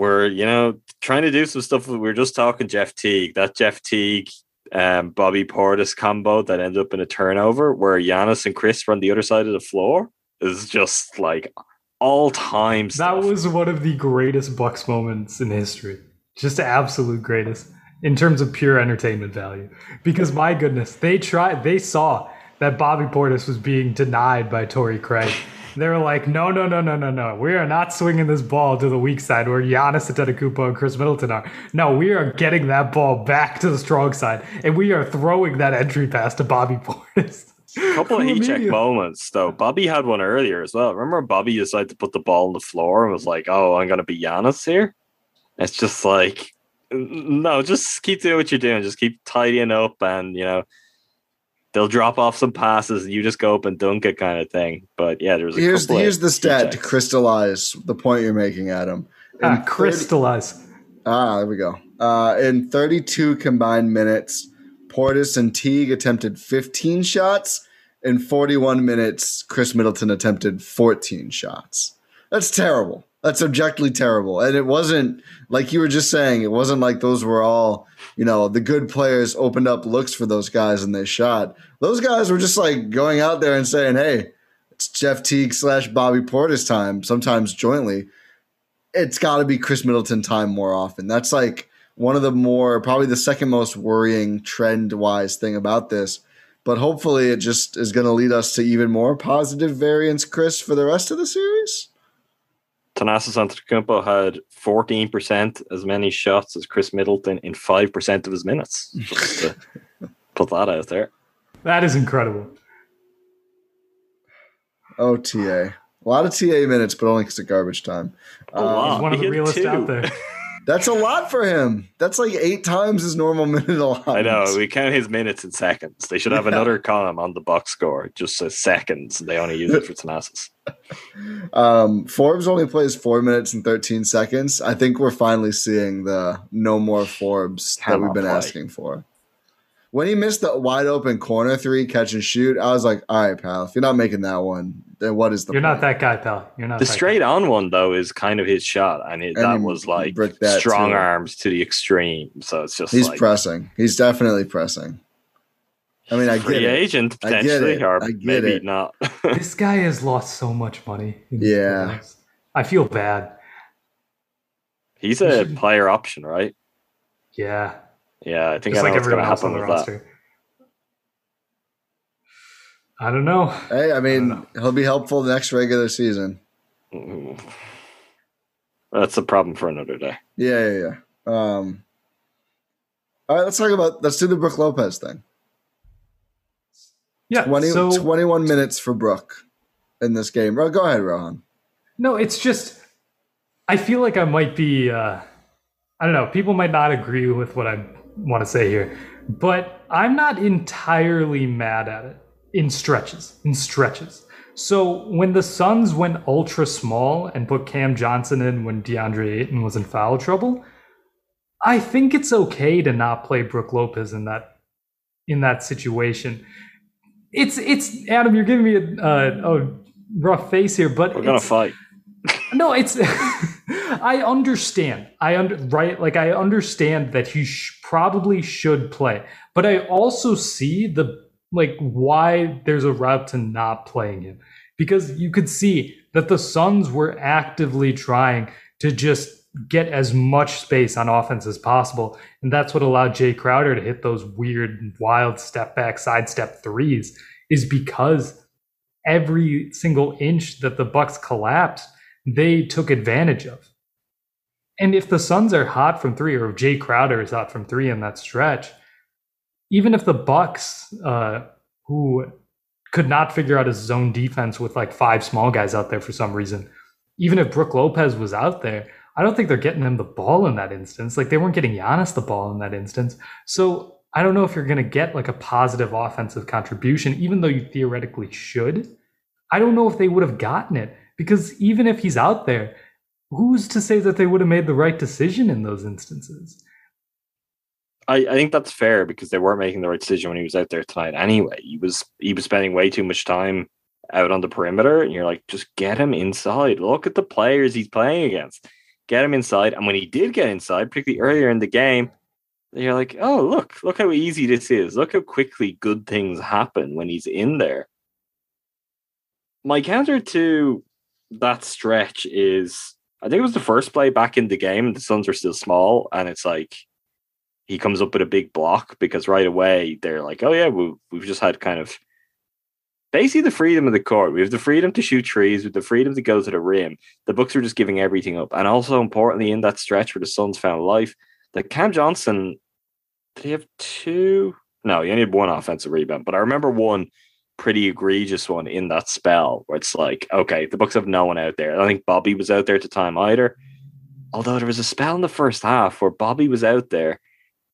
were you know trying to do some stuff. We were just talking Jeff Teague. That Jeff Teague. Um, Bobby Portis combo that ended up in a turnover where Giannis and Khris were on the other side of the floor is just like all time That was one of the greatest Bucks moments in history. Just the absolute greatest in terms of pure entertainment value. Because my goodness, they tried, they saw that Bobby Portis was being denied by Torrey Craig. They were like, no, no, no, no, no, no. We are not swinging this ball to the weak side where Giannis Antetokounmpo and Khris Middleton are. No, we are getting that ball back to the strong side, and we are throwing that entry pass to Bobby Portis. a couple of heat check moments though. Bobby had one earlier as well. Remember Bobby decided to put the ball on the floor and was like, "Oh, I'm gonna be Giannis here." It's just like, no, just keep doing what you're doing. Just keep tidying up, and you know, they'll drop off some passes, and you just go up and dunk it, kind of thing. But yeah, there's a Here's couple of here's the heat stat to crystallize the point you're making, Adam. In Ah, 30 crystallize. Ah, there we go. Uh, in 32 combined minutes, Portis and Teague attempted 15 shots. In 41 minutes, Khris Middleton attempted 14 shots. That's terrible. That's objectively terrible. And it wasn't like you were just saying, it wasn't like those were all, you know, the good players opened up looks for those guys and they shot. Those guys were just like going out there and saying, hey, it's Jeff Teague slash Bobby Portis time, sometimes jointly it's got to be Khris Middleton time more often. That's like one of the more probably the second most worrying trend wise thing about this. But hopefully, it just is going to lead us to even more positive variance, Khris, for the rest of the series. Thanasis Antetokounmpo had 14% as many shots as Khris Middleton in 5% of his minutes. Just to put that out there. That is incredible. Oh, TA. A lot of TA minutes, but only because of garbage time. A um, lot. He's one of the had realest out there. that's a lot for him. That's like eight times his normal minute allowance. I know. We count his minutes in seconds. They should have Yeah. another column on the box score, it just says seconds. They only use it for Thanasis. Um, Forbes only plays four minutes and 13 seconds. I think we're finally seeing the no more Forbes that we've been play. asking for. When he missed the wide open corner three catch and shoot, I was like, all right, pal, if you're not making that one, then what is the You're point? not that guy, pal. You're not The straight guy. on one though is kind of his shot, and, it, And that was like that, strong too. arms to the extreme. So it's just He's like pressing. He's definitely pressing. I mean, I get free it. agent I get potentially, it. or I get maybe it. not. This guy has lost so much money. in Yeah. I feel bad. He's a player option, right? Yeah. Yeah, I think Just I know like what's going everyone to else on happen the with that. I don't know. Hey, I mean, know. he'll be helpful the next regular season. Mm. That's a problem for another day. Yeah, yeah, yeah. Um, all right, let's talk about let's do the Brook Lopez thing. Yeah. 20, so 21 minutes for Brook in this game. Ro- Go ahead, Rohan. No, it's just I feel like I might be uh I don't know, people might not agree with what I want to say here, but I'm not entirely mad at it in stretches, in stretches. So when the Suns went ultra small and put Cam Johnson in when DeAndre Ayton was in foul trouble, I think it's okay to not play Brook Lopez in that in that situation. It's it's Adam, you're giving me a, a, a rough face here, but We're gonna fight. no, it's. I understand. I under right. Like I understand that he sh- probably should play, but I also see the like why there's a route to not playing him because you could see that the Suns were actively trying to just get as much space on offense as possible, and that's what allowed Jae Crowder to hit those weird, wild step back, sidestep threes. Is because every single inch that the Bucks collapsed they took advantage of. And if the Suns are hot from three, or if Jae Crowder is hot from three in that stretch, even if the Bucks, uh, who could not figure out his zone defense with like five small guys out there for some reason, even if Brooke Lopez was out there, I don't think they're getting him the ball in that instance. Like they weren't getting Giannis the ball in that instance. So I don't know if you're going to get like a positive offensive contribution, even though you theoretically should. I don't know if they would have gotten it because even if he's out there, who's to say that they would have made the right decision in those instances? I, I think that's fair because they weren't making the right decision when he was out there tonight. Anyway, he was he was spending way too much time out on the perimeter, and you're like, just get him inside. Look at the players he's playing against. Get him inside. And when he did get inside, particularly earlier in the game, you're like, oh look, look how easy this is. Look how quickly good things happen when he's in there. My counter to that stretch is I think it was the first play back in the game. The Suns were still small, and it's like he comes up with a big block because right away they're like, oh yeah, we, we've just had kind of basically the freedom of the court. We have the freedom to shoot trees, with the freedom to go to the rim. The Bucks are just giving everything up, and also importantly in that stretch where the Suns found life, that Cam Johnson did he have two? No, he only had one offensive rebound, but I remember one pretty egregious one in that spell where it's like, okay, the Bucks have no one out there. I think Bobby was out there at the time either. Although there was a spell in the first half where Bobby was out there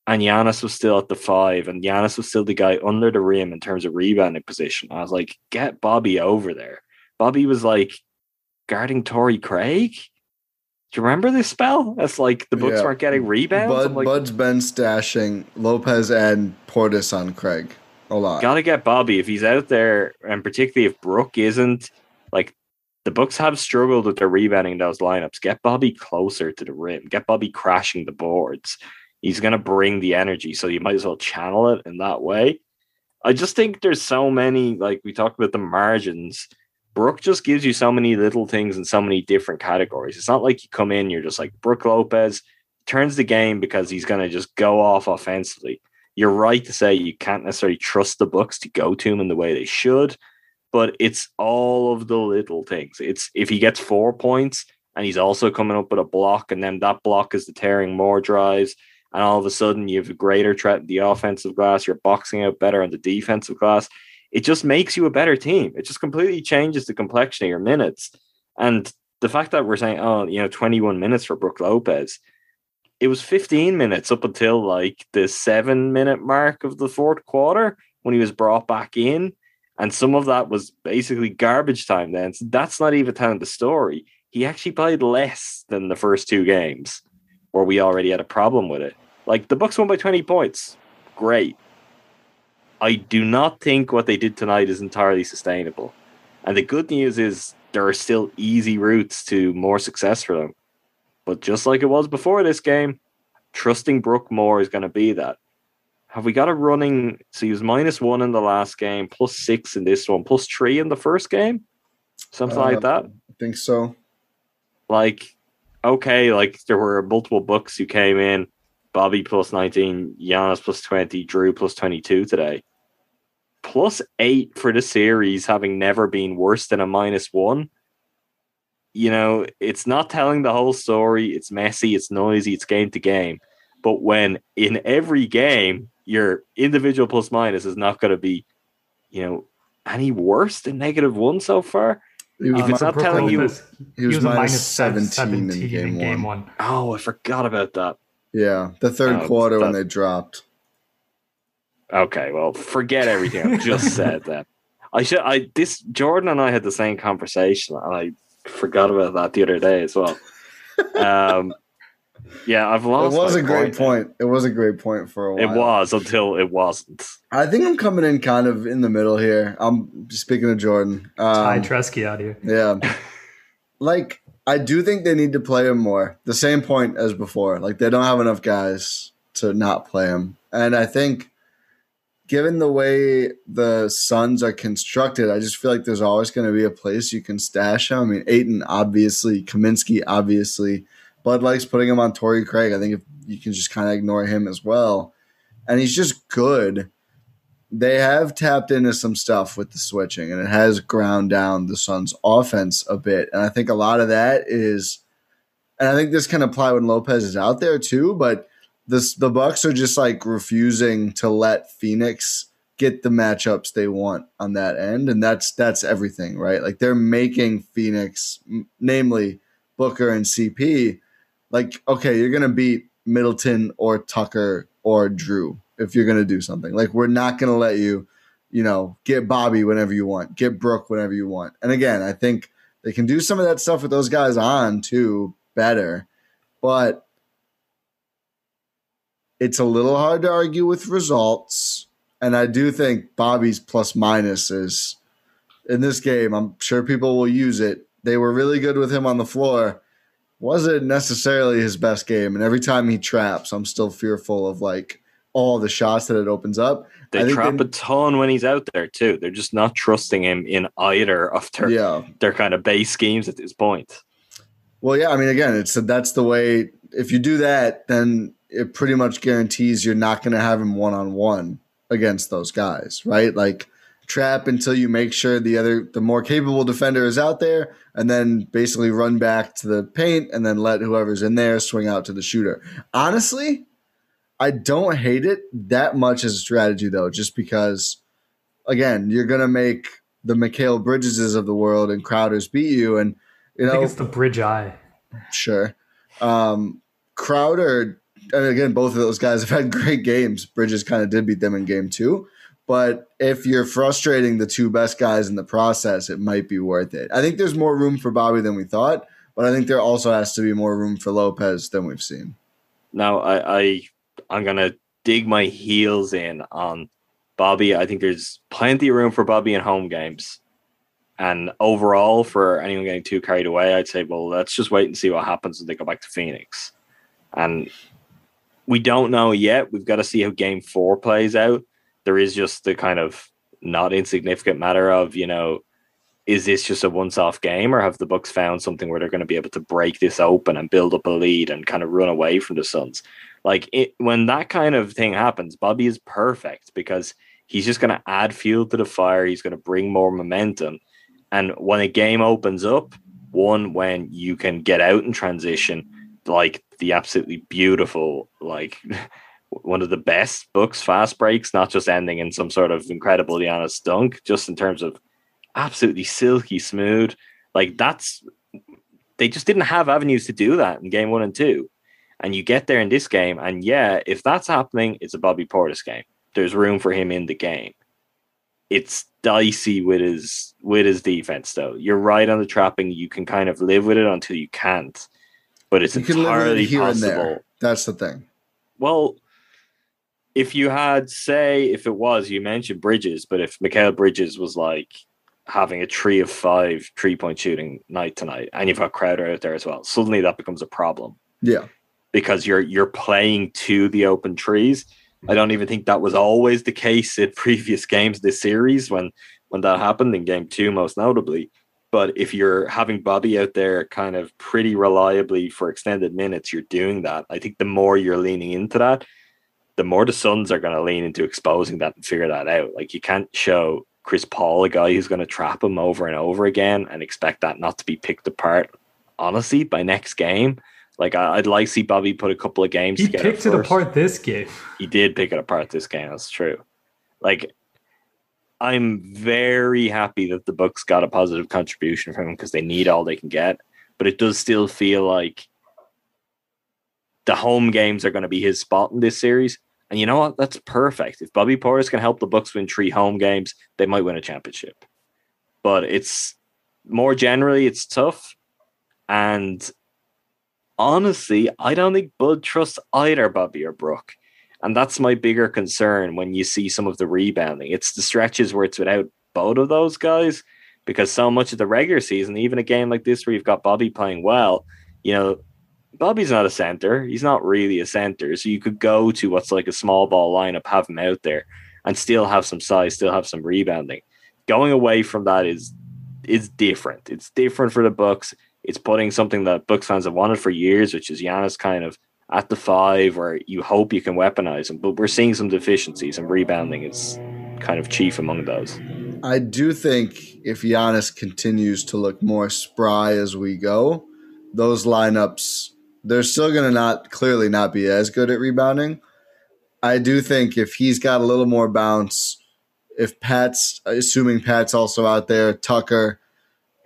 and Giannis was still at the five, and Giannis was still the guy under the rim in terms of rebounding position. I was like, get Bobby over there. Bobby was like guarding Torrey Craig. Do you remember this spell? That's like the Bucks Yeah. weren't getting rebounds. Bud, like, Bud's been stashing Lopez and Portis on Craig a lot. Gotta get Bobby if he's out there, and particularly if Brook isn't. Like the Bucks have struggled with their rebounding in those lineups. Get Bobby closer to the rim. Get Bobby crashing the boards. He's gonna bring the energy, so you might as well channel it in that way. I just think there's so many, like we talked about the margins. Brook just gives you so many little things in so many different categories. It's not like you come in, you're just like Brook Lopez turns the game because he's gonna just go off offensively you're right to say you can't necessarily trust the Bucks to go to him in the way they should, but it's all of the little things. It's if he gets four points and he's also coming up with a block, and then that block is deterring more drives, and all of a sudden you have a greater threat in the offensive glass, you're boxing out better on the defensive glass. It just makes you a better team. It just completely changes the complexion of your minutes. And the fact that we're saying, oh, you know, 21 minutes for Brook Lopez, it was 15 minutes up until like the seven minute mark of the fourth quarter when he was brought back in. And some of that was basically garbage time then. So that's not even telling the story. He actually played less than the first two games where we already had a problem with it. Like the Bucks won by 20 points. Great. I do not think what they did tonight is entirely sustainable. And the good news is there are still easy routes to more success for them. But just like it was before this game, trusting Brook more is going to be that. Have we got a running? So he was minus one in the last game, plus six in this one, plus three in the first game, something uh, like that. I think so. Like, okay, like there were multiple Bucks who came in Bobby plus 19, Giannis plus 20, Jrue plus 22 today. Plus eight for the series, having never been worse than a minus one. You know, it's not telling the whole story. It's messy, it's noisy, it's game to game. But when in every game, your individual plus minus is not going to be, you know, any worse than negative one so far. If it's not telling you, he was, he was minus 17, 17 in game, in game one. one. Oh, I forgot about that. Yeah, the third oh, quarter that, when they dropped. Okay, well, forget everything I just said. Then I should. I this Jordan and I had the same conversation, and I forgot about that the other day as well. um, yeah, I've lost. It was a great point. It was a great point for a while. It was until it wasn't. I think I'm coming in kind of in the middle here. I'm speaking of Jordan. Um, Ty Tresky out here. Yeah, like I do think they need to play him more. The same point as before. Like they don't have enough guys to not play him. And I think given the way the Suns are constructed, I just feel like there's always going to be a place you can stash him. I mean, Ayton, obviously, Kaminsky, obviously. Bud likes putting him on Torrey Craig. I think if you can just kind of ignore him as well. And he's just good they have tapped into some stuff with the switching and it has ground down the Suns offense a bit. And I think a lot of that is and I think this can apply when Lopez is out there too, but this the Bucks are just like refusing to let Phoenix get the matchups they want on that end and that's that's everything, right? Like they're making Phoenix namely Booker and CP like okay, you're to beat Middleton or Tucker or Jrue if you're to do something. Like we're not to let you, you know, get Bobby whenever you want, get Brook whenever you want. And again, I think they can do some of that stuff with those guys on too better, but it's a little hard to argue with results. And I do think Bobby's plus minus is in this game. I'm sure people will use it. They were really good with him on the floor. Wasn't necessarily his best game. And every time he traps, I'm still fearful of like all the shots that it opens up. They trap they, a ton when he's out there too. They're just not trusting him in either of their yeah. their kind of base schemes at this point. Well, yeah, I mean, again, it's that's the way. If you do that, then it pretty much guarantees you're not going to have him one on one against those guys, right? Like trap until you make sure the other the more capable defender is out there and then basically run back to the paint and then let whoever's in there swing out to the shooter. Honestly, I don't hate it that much as a strategy though, just because again, you're gonna make the Mikal Bridgeses of the world and Crowders beat you, and you know I think it's the bridge eye. Sure, um, Crowder. And again, both of those guys have had great games. Bridges kind of did beat them in game two, but if you're frustrating the two best guys in the process, it might be worth it. I think there's more room for Bobby than we thought, but I think there also has to be more room for Lopez than we've seen. Now, I, I I'm gonna dig my heels in on Bobby. I think there's plenty of room for Bobby in home games. And overall, for anyone getting too carried away, I'd say, well, let's just wait and see what happens when they go back to Phoenix. And we don't know yet. We've got to see how game four plays out. There is just the kind of not insignificant matter of, you know, is this just a once off game or have the Bucks found something where they're going to be able to break this open and build up a lead and kind of run away from the Suns? Like it, when that kind of thing happens, Bobby is perfect because he's just going to add fuel to the fire. He's going to bring more momentum. And when a game opens up, one when you can get out and transition, like the absolutely beautiful, like one of the best Bucks, fast breaks, not just ending in some sort of incredible Giannis dunk, just in terms of absolutely silky smooth. Like that's they just didn't have avenues to do that in game one and two. And you get there in this game, and yeah, if that's happening, it's a Bobby Portis game. There's room for him in the game. It's dicey with his with his defense, though. You're right on the trapping. You can kind of live with it until you can't, but it's you entirely possible. That's the thing. Well, if you had, say, if it was, you mentioned Bridges, but if Mikal Bridges was like having a three of five three point shooting night tonight, and you've got Crowder out there as well, suddenly that becomes a problem Yeah. because you're you're playing to the open trees. I don't even think that was always the case in previous games this series when when that happened in game two, most notably. But if you're having Bobby out there kind of pretty reliably for extended minutes, you're doing that. I think the more you're leaning into that, the more the Suns are going to lean into exposing that and figure that out. Like you can't show Chris Paul a guy who's going to trap him over and over again and expect that not to be picked apart. Honestly, by next game, like I, would like to see Bobby put a couple of games He picked it first. apart this game. He did pick it apart this game. That's true. Like I'm very happy that the Bucks got a positive contribution from him because they need all they can get. But it does still feel like the home games are going to be his spot in this series. And you know what? That's perfect. If Bobby Portis can help the Bucks win three home games, they might win a championship. But it's more generally, it's tough. And honestly, I don't think Bud trusts either Bobby or Brook. And that's my bigger concern when you see some of the rebounding. It's the stretches where it's without both of those guys because so much of the regular season, even a game like this where you've got Bobby playing well, you know, Bobby's not a center. He's not really a center. So you could go to what's like a small ball lineup, have him out there and still have some size, still have some rebounding. Going away from that is is different. It's different for the Bucks. It's putting something that Bucks fans have wanted for years, which is Giannis kind of at the five where you hope you can weaponize him. But we're seeing some deficiencies and rebounding is kind of chief among those. I do think if Giannis continues to look more spry as we go, those lineups they're still going to not clearly not be as good at rebounding. I do think if he's got a little more bounce, if Pat's assuming Pat's also out there, Tucker,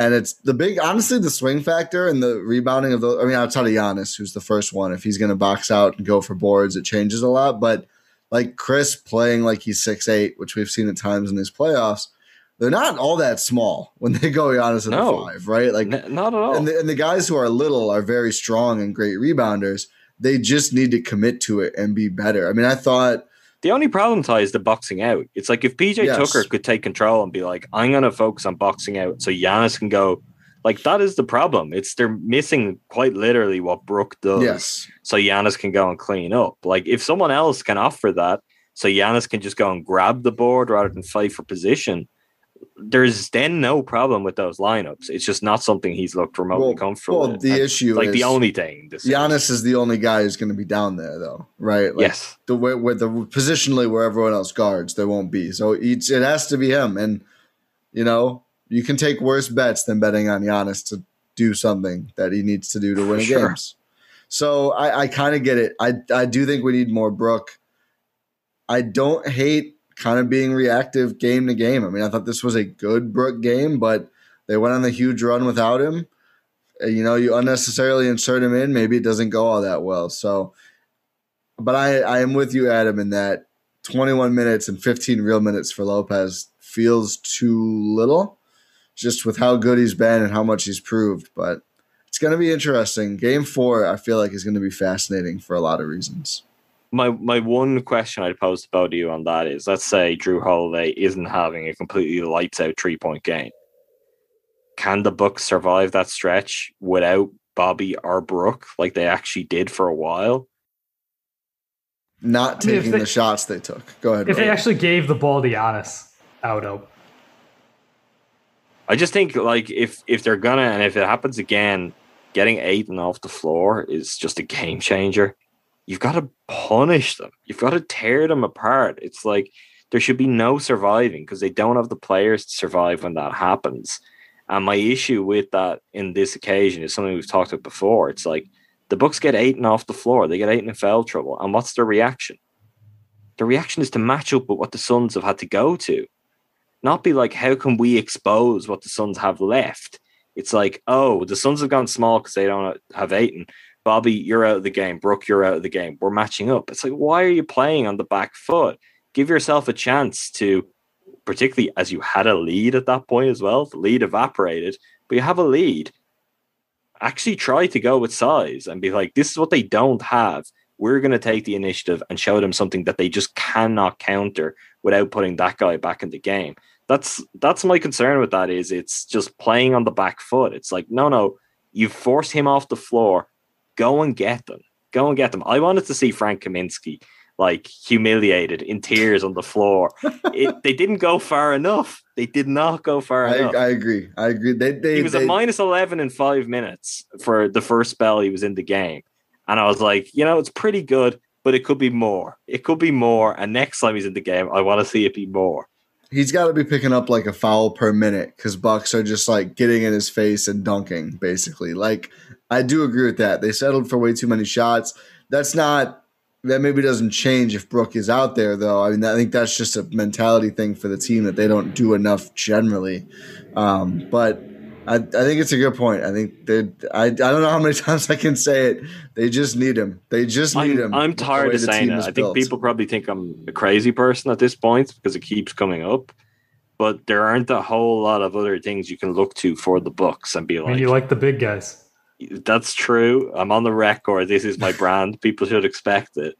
and it's the big honestly the swing factor and the rebounding of the I mean outside of Giannis, who's the first one, if he's going to box out and go for boards, it changes a lot. But like Khris playing like he's six eight, which we've seen at times in these playoffs, they're not all that small when they go Giannis at No. the five, right? Like N- not at all. and the, and the guys who are little are very strong and great rebounders. They just need to commit to it and be better. I mean, I thought The only problem, Ty, is the boxing out. It's like if PJ Yes. Tucker could take control and be like, I'm going to focus on boxing out so Giannis can go. Like, that is the problem. It's they're missing quite literally what Brook does. yes, So Giannis can go and clean up. Like, if someone else can offer that, so Giannis can just go and grab the board rather than fight for position, there's then no problem with those lineups. It's just not something he's looked remotely Well- comfortable well, with. the And, issue like, the only thing. This Giannis is the only guy who's going to be down there, though, right? Like, yes. the way where the positionally where everyone else guards, there won't be. So it's, it has to be him, and you know you can take worse bets than betting on Giannis to do something that he needs to do to win Sure. games. So I, I kind of get it. I I do think we need more Brook. I don't hate kind of being reactive game to game. I mean, I thought this was a good Brook game, but they went on the huge run without him. You know, you unnecessarily insert him in, maybe it doesn't go all that well. So but I, I am with you, Adam, in that 21 minutes and 15 real minutes for Lopez feels too little, just with how good he's been and how much he's proved. But it's going to be interesting. Game four, I feel like, is going to be fascinating for a lot of reasons. My my one question I'd pose to both of you on that is let's say Jrue Holiday isn't having a completely lights out three point game. Can the Bucks survive that stretch without Bobby or Brook like they actually did for a while? Not I mean, taking they- the shots they took. Go ahead. If they actually gave the ball to Giannis, I would hope. I just think like if if they're gonna and if it happens again, getting Ayton off the floor is just a game changer. You've got to punish them. You've got to tear them apart. It's like there should be no surviving because they don't have the players to survive when that happens. And my issue with that in this occasion is something we've talked about before. It's like the Bucks get Ayton off the floor, they get Ayton in foul trouble, and what's their reaction? The reaction is to match up with what the Suns have had to go to not be like, how can we expose what the Suns have left? It's like, oh, the Suns have gone small because they don't have Ayton. Bobby, you're out of the game. Brook, you're out of the game. We're matching up. It's like, why are you playing on the back foot? Give yourself a chance to, particularly as you had a lead at that point as well. The lead evaporated, but you have a lead. Actually, try to go with size and be like, this is what they don't have. we're going to take the initiative and show them something that they just cannot counter without putting that guy back in the game. That's that's my concern with that is it's just playing on the back foot. It's like no no, you force him off the floor, go and get them. Go and get them. I wanted to see Frank Kaminsky like humiliated in tears on the floor. it, they didn't go far enough. They did not go far I, enough. I agree. I agree. They, they, he was they, a minus 11 in five minutes for the first spell he was in the game. And I was like, you know, it's pretty good, but it could be more. It could be more. And next time he's in the game, I want to see it be more. He's got to be picking up like a foul per minute because Bucks are just like getting in his face and dunking, basically. Like, I do agree with that. They settled for way too many shots. That's not that maybe doesn't change if Brook is out there, though. I mean, I think that's just a mentality thing for the team that they don't do enough generally. Um, but I, I think it's a good point. I think they. I, I don't know how many times I can say it. They just need him. They just need I'm, him. I'm tired of saying it. I think built. people probably think I'm a crazy person at this point because it keeps coming up. But there aren't a whole lot of other things you can look to for the Bucks and be like, I mean, you like the big guys. That's true. I'm on the record. This is my brand. People should expect it.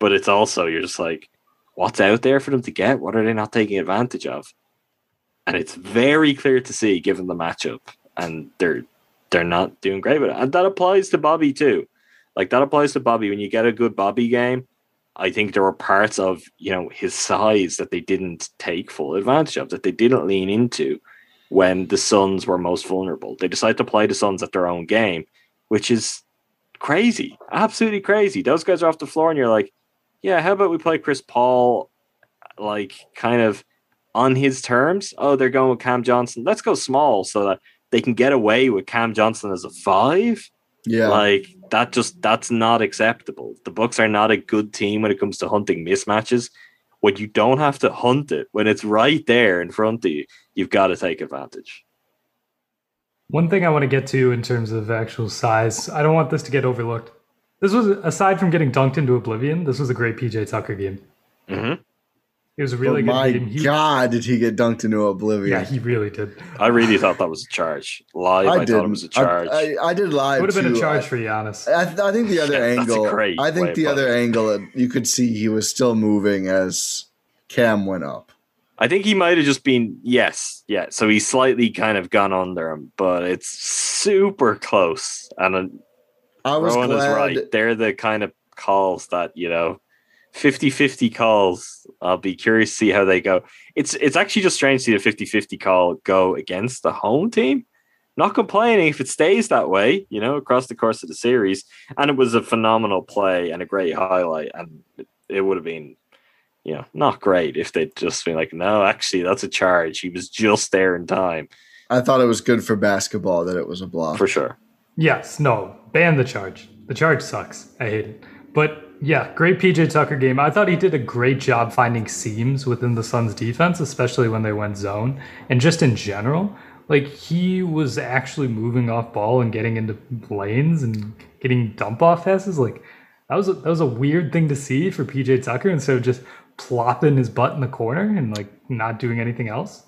But it's also you're just like, what's out there for them to get? What are they not taking advantage of? And it's very clear to see given the matchup, and they're they're not doing great with it. And that applies to Bobby too. Like that applies to Bobby when you get a good Bobby game. I think there were parts of you know his size that they didn't take full advantage of, that they didn't lean into when the Suns were most vulnerable. They decided to play the Suns at their own game, which is crazy, absolutely crazy. Those guys are off the floor, and you're like, yeah, how about we play Chris Paul, like kind of on his terms? Oh, they're going with Cam Johnson. Let's go small so that they can get away with Cam Johnson as a five. Yeah, like that. Just that's not acceptable. The Bucks are not a good team when it comes to hunting mismatches when you don't have to hunt it, when it's right there in front of you, you've got to take advantage. One thing I want to get to in terms of actual size, I don't want this to get overlooked. This was, aside from getting dunked into oblivion, this was a great PJ Tucker game. Mm-hmm. It was a really oh good my game. He, God, did he get dunked into oblivion? Yeah, he really did. I really thought that was a charge. Live, I, I thought it was a charge. I, I, I did live. It would have been a charge for Giannis. I, I think the other angle. I think the other angle, you could see he was still moving as Cam went up. I think he might have just been yes, yeah. So he's slightly kind of gone under him, but it's super close. And uh, I was Rowan glad. is right. They're the kind of calls that you know 50-50 calls. I'll be curious to see how they go. It's it's actually just strange to see the 50-50 call go against the home team. Not complaining if it stays that way, you know, across the course of the series. And it was a phenomenal play and a great highlight. And it, it would have been, you know, not great if they'd just been like, no, actually, that's a charge. He was just there in time. I thought it was good for basketball that it was a block. For sure. Yes, no, ban the charge. The charge sucks. I hate it. But yeah, great PJ Tucker game. I thought he did a great job finding seams within the Suns defense, especially when they went zone. And just in general, like he was actually moving off ball and getting into lanes and getting dump off passes. Like that was a, that was a weird thing to see for PJ Tucker instead of just plopping his butt in the corner and like not doing anything else.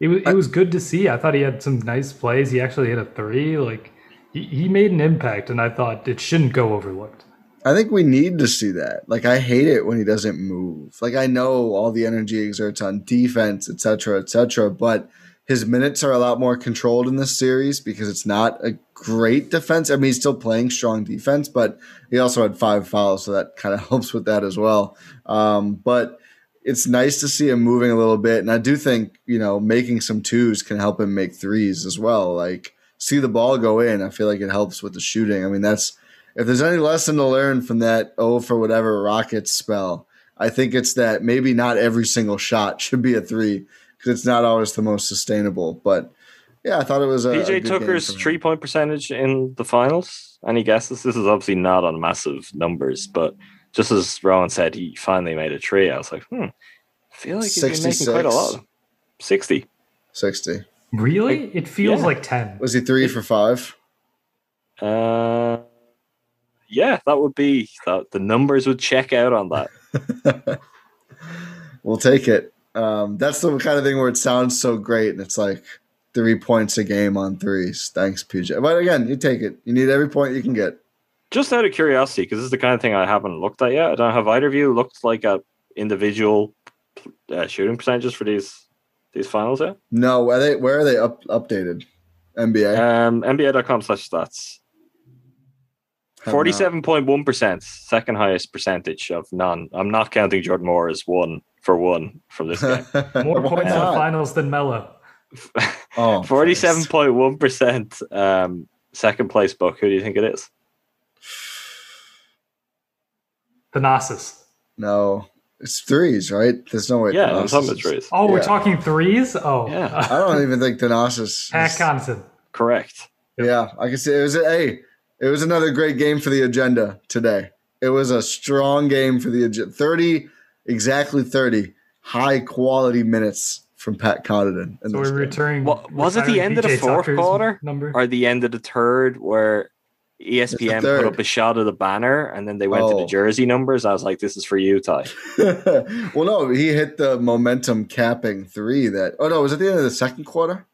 It was it was good to see. I thought he had some nice plays. He actually hit a three. Like he, he made an impact, and I thought it shouldn't go overlooked. I think we need to see that. Like I hate it when he doesn't move. Like I know all the energy exerts on defense, etc., etc., but his minutes are a lot more controlled in this series because it's not a great defense. I mean, he's still playing strong defense, but he also had five fouls, so that kind of helps with that as well. Um, but it's nice to see him moving a little bit, and I do think you know making some twos can help him make threes as well. Like see the ball go in, I feel like it helps with the shooting. I mean, that's if there's any lesson to learn from that oh for whatever Rockets spell, I think it's that maybe not every single shot should be a three because it's not always the most sustainable. But yeah, I thought it was a PJ Tucker's three point percentage in the finals. Any guesses? This is obviously not on massive numbers, but just as Rowan said, he finally made a tree. I was like, hmm, I feel like he's been making quite a lot. 60. 60. Really? It feels yeah. like 10. Was he three for five? Uh, yeah, that would be that. The numbers would check out on that. we'll take it. Um, that's the kind of thing where it sounds so great, and it's like three points a game on threes. Thanks, PJ. But again, you take it. You need every point you can get. Just out of curiosity, because this is the kind of thing I haven't looked at yet. I don't have either of you looked like at individual uh, shooting percentages for these these finals yet. No, are they? Where are they up, updated? NBA. Um, NBA.com slash stats. Have. Forty-seven point one percent, second highest percentage of none. I'm not counting Jordan Nwora as one for one from this game. More points in the finals than Melo. Oh, Forty-seven point one percent. Um, second place book. Who do you think it is? Thanasis. No, it's threes, right? There's no way. Yeah, I'm talking about is- threes. Oh, we're talking threes? Oh. Yeah. I don't even think Thanasis. Pat is- Connaughton. Correct. Yeah, I can see it was a hey, it was another great game for the agenda today. It was a strong game for the agenda. Thirty, exactly thirty, high quality minutes from Pat Connaughton. in So we're game. returning. Wa- was it the retiring end of the fourth Tucker's quarter? Number? Or the end of the third where ESPN put up a shot of the banner and then they went to Oh. the jersey numbers. I was like, this is for you, Ty. well, no, he hit the momentum capping three. That oh no, was it the end of the second quarter?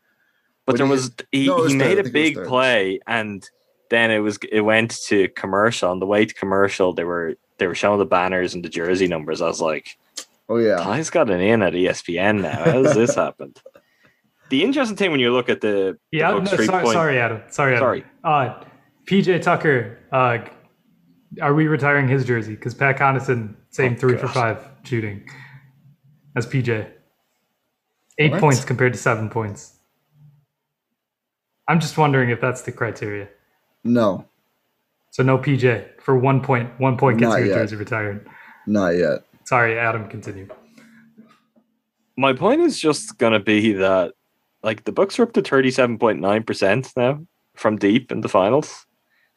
But What there do you- was he, No, it was he third. Made a think it was big third. play and then it was it went to commercial. On the way to commercial, they were they were showing the banners and the jersey numbers. I was like, Oh yeah, Ty's got an in at ESPN now. How does this happen? The interesting thing when you look at the, the yeah, no, Bucks sorry, three-point- sorry, Adam. Sorry, Adam. Sorry. Uh, PJ Tucker, uh, are we retiring his jersey? Because Pat Connaughton, same Oh, three for five shooting as PJ. Eight What? points compared to seven points. I'm just wondering if that's the criteria. No, So no PJ for one point. One point gets Not your yet. jersey retired. not yet. Sorry, Adam. Continue. My point is just gonna be that like the Bucks are up to thirty seven point nine percent now from deep in the finals.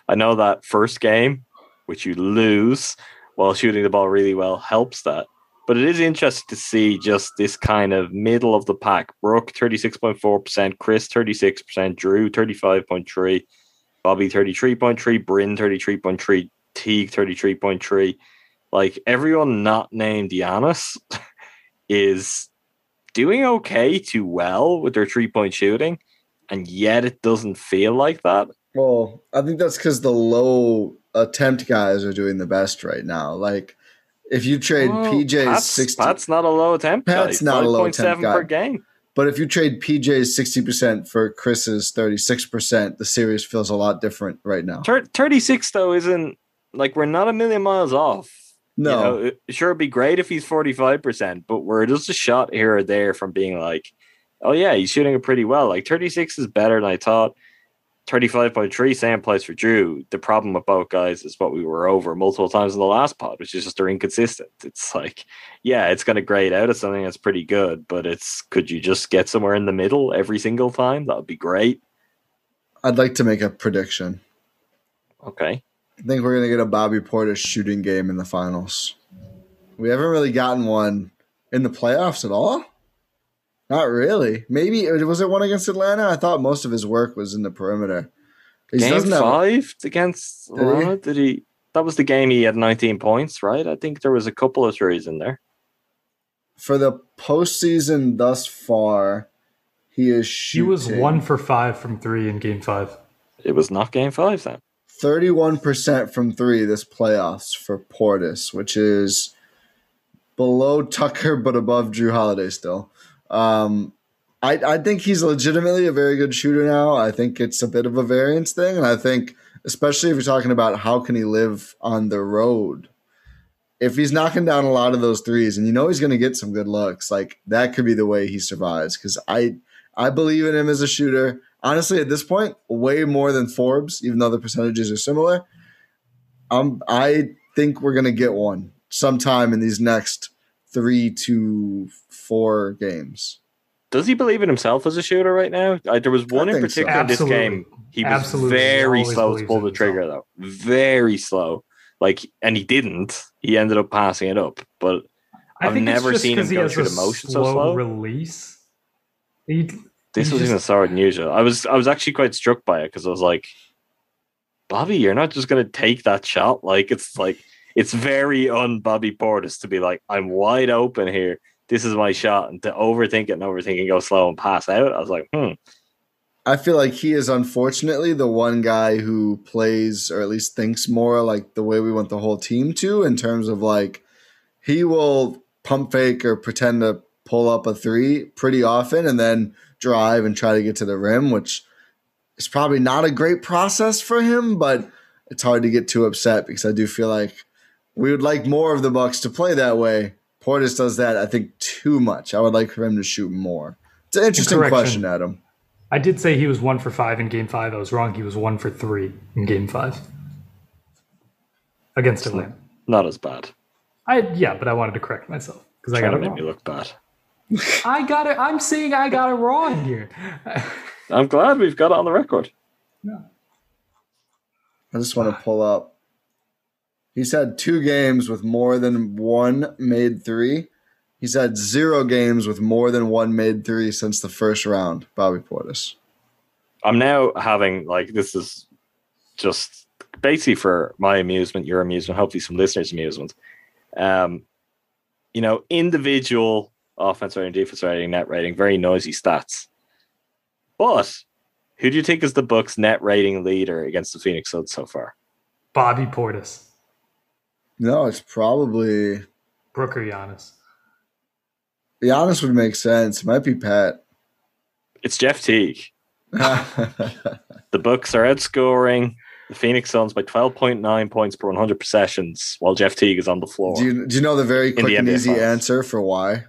I know that first game, which you lose while shooting the ball really well, helps that. But it is interesting to see just this kind of middle of the pack. Brook thirty six point four percent, Khris thirty six percent, Jrue thirty five point three, Bobby thirty three point three, Bryn thirty three point three, Teague thirty three point three. Like everyone not named Giannis is doing okay to well with their three point shooting, and yet it doesn't feel like that. Well, I think that's because the low attempt guys are doing the best right now. Like, if you trade Well, PJ's Pat's, sixty, Pat's not a low attempt. Pat's guy. not a low attempt guy. per game. But if you trade PJ's sixty percent for Khris's thirty six percent, the series feels a lot different right now. 36 though isn't like we're not a million miles off. No, You know, sure, it'd be great if he's 45%, but we're just a shot here or there from being like, oh, yeah, he's shooting it pretty well. Like 36 is better than I thought. 35.3, same place for Jrue. The problem with both guys is what we were over multiple times in the last pod, which is just they're inconsistent. It's like, yeah, it's going to grade out as something that's pretty good, but it's could you just get somewhere in the middle every single time? That would be great. I'd like to make a prediction. Okay. I think we're gonna get a Bobby Portis shooting game in the finals. We haven't really gotten one in the playoffs at all. Not really. Maybe was it one against Atlanta? I thought most of his work was in the perimeter. He Game doesn't have- five against Did he? Did he? That was the game he had 19 points, right? I think there was a couple of threes in there. for the postseason thus far. He is He was one for five from three in game five. It was not game five then. 31% from three this playoffs for Portis, which is below Tucker but above Jrue Holiday still. Um, I, I think he's legitimately a very good shooter now. I think it's a bit of a variance thing. And I think, especially if you're talking about how can he live on the road, if he's knocking down a lot of those threes and you know he's going to get some good looks, like that could be the way he survives. Because I, I believe in him as a shooter honestly at this point way more than Forbes, even though the percentages are similar. Um, I think we're gonna get one sometime in these next three to four games. Does he believe in himself as a shooter right now? I, there was one in think so. particular in this game. He was Absolutely. Very always slow to pull the trigger, though. Very slow. Like, and he didn't. He ended up passing it up. But I I've never seen him go through the motion so slow slow. Release. He, this He's was just- even slower than usual. I was I was actually quite struck by it because I was like, Bobby, you're not just gonna take that shot. Like it's like it's very un Bobby Portis to be like, I'm wide open here. This is my shot, and to overthink it and overthink and go slow and pass out. I was like, hmm. I feel like he is unfortunately the one guy who plays or at least thinks more like the way we want the whole team to in terms of like he will pump fake or pretend to pull up a three pretty often and then drive and try to get to the rim, which is probably not a great process for him, but it's hard to get too upset because I do feel like we would like more of the Bucks to play that way. Portis does that, I think, too much. I would like for him to shoot more. It's an interesting Correction. question, Adam. I did say he was one for five in game five. I was wrong. He was one for three in game five against Atlanta. Not as bad. I yeah, but I wanted to correct myself because I Trying got to it make me look bad. I got it. I'm saying I got it wrong here. I'm glad we've got it on the record. I just want to pull up. He's had two games with more than one made three. He's had zero games with more than one made three since the first round. Bobby Portis. I'm now having like this is just basically for my amusement, your amusement, hopefully some listeners' amusement. Um, you know, individual offense rating, defense rating, net rating, very noisy stats. But who do you think is the Bucks net rating leader against the Phoenix Suns so far? Bobby Portis, No, it's probably Brooker Giannis. Giannis would make sense. It might be Pat. It's Jeff Teague. The Bucks are outscoring the Phoenix Suns by 12.9 points per 100 possessions while Jeff Teague is on the floor. do you do you know the very the quick and NBA easy Finals. answer for why?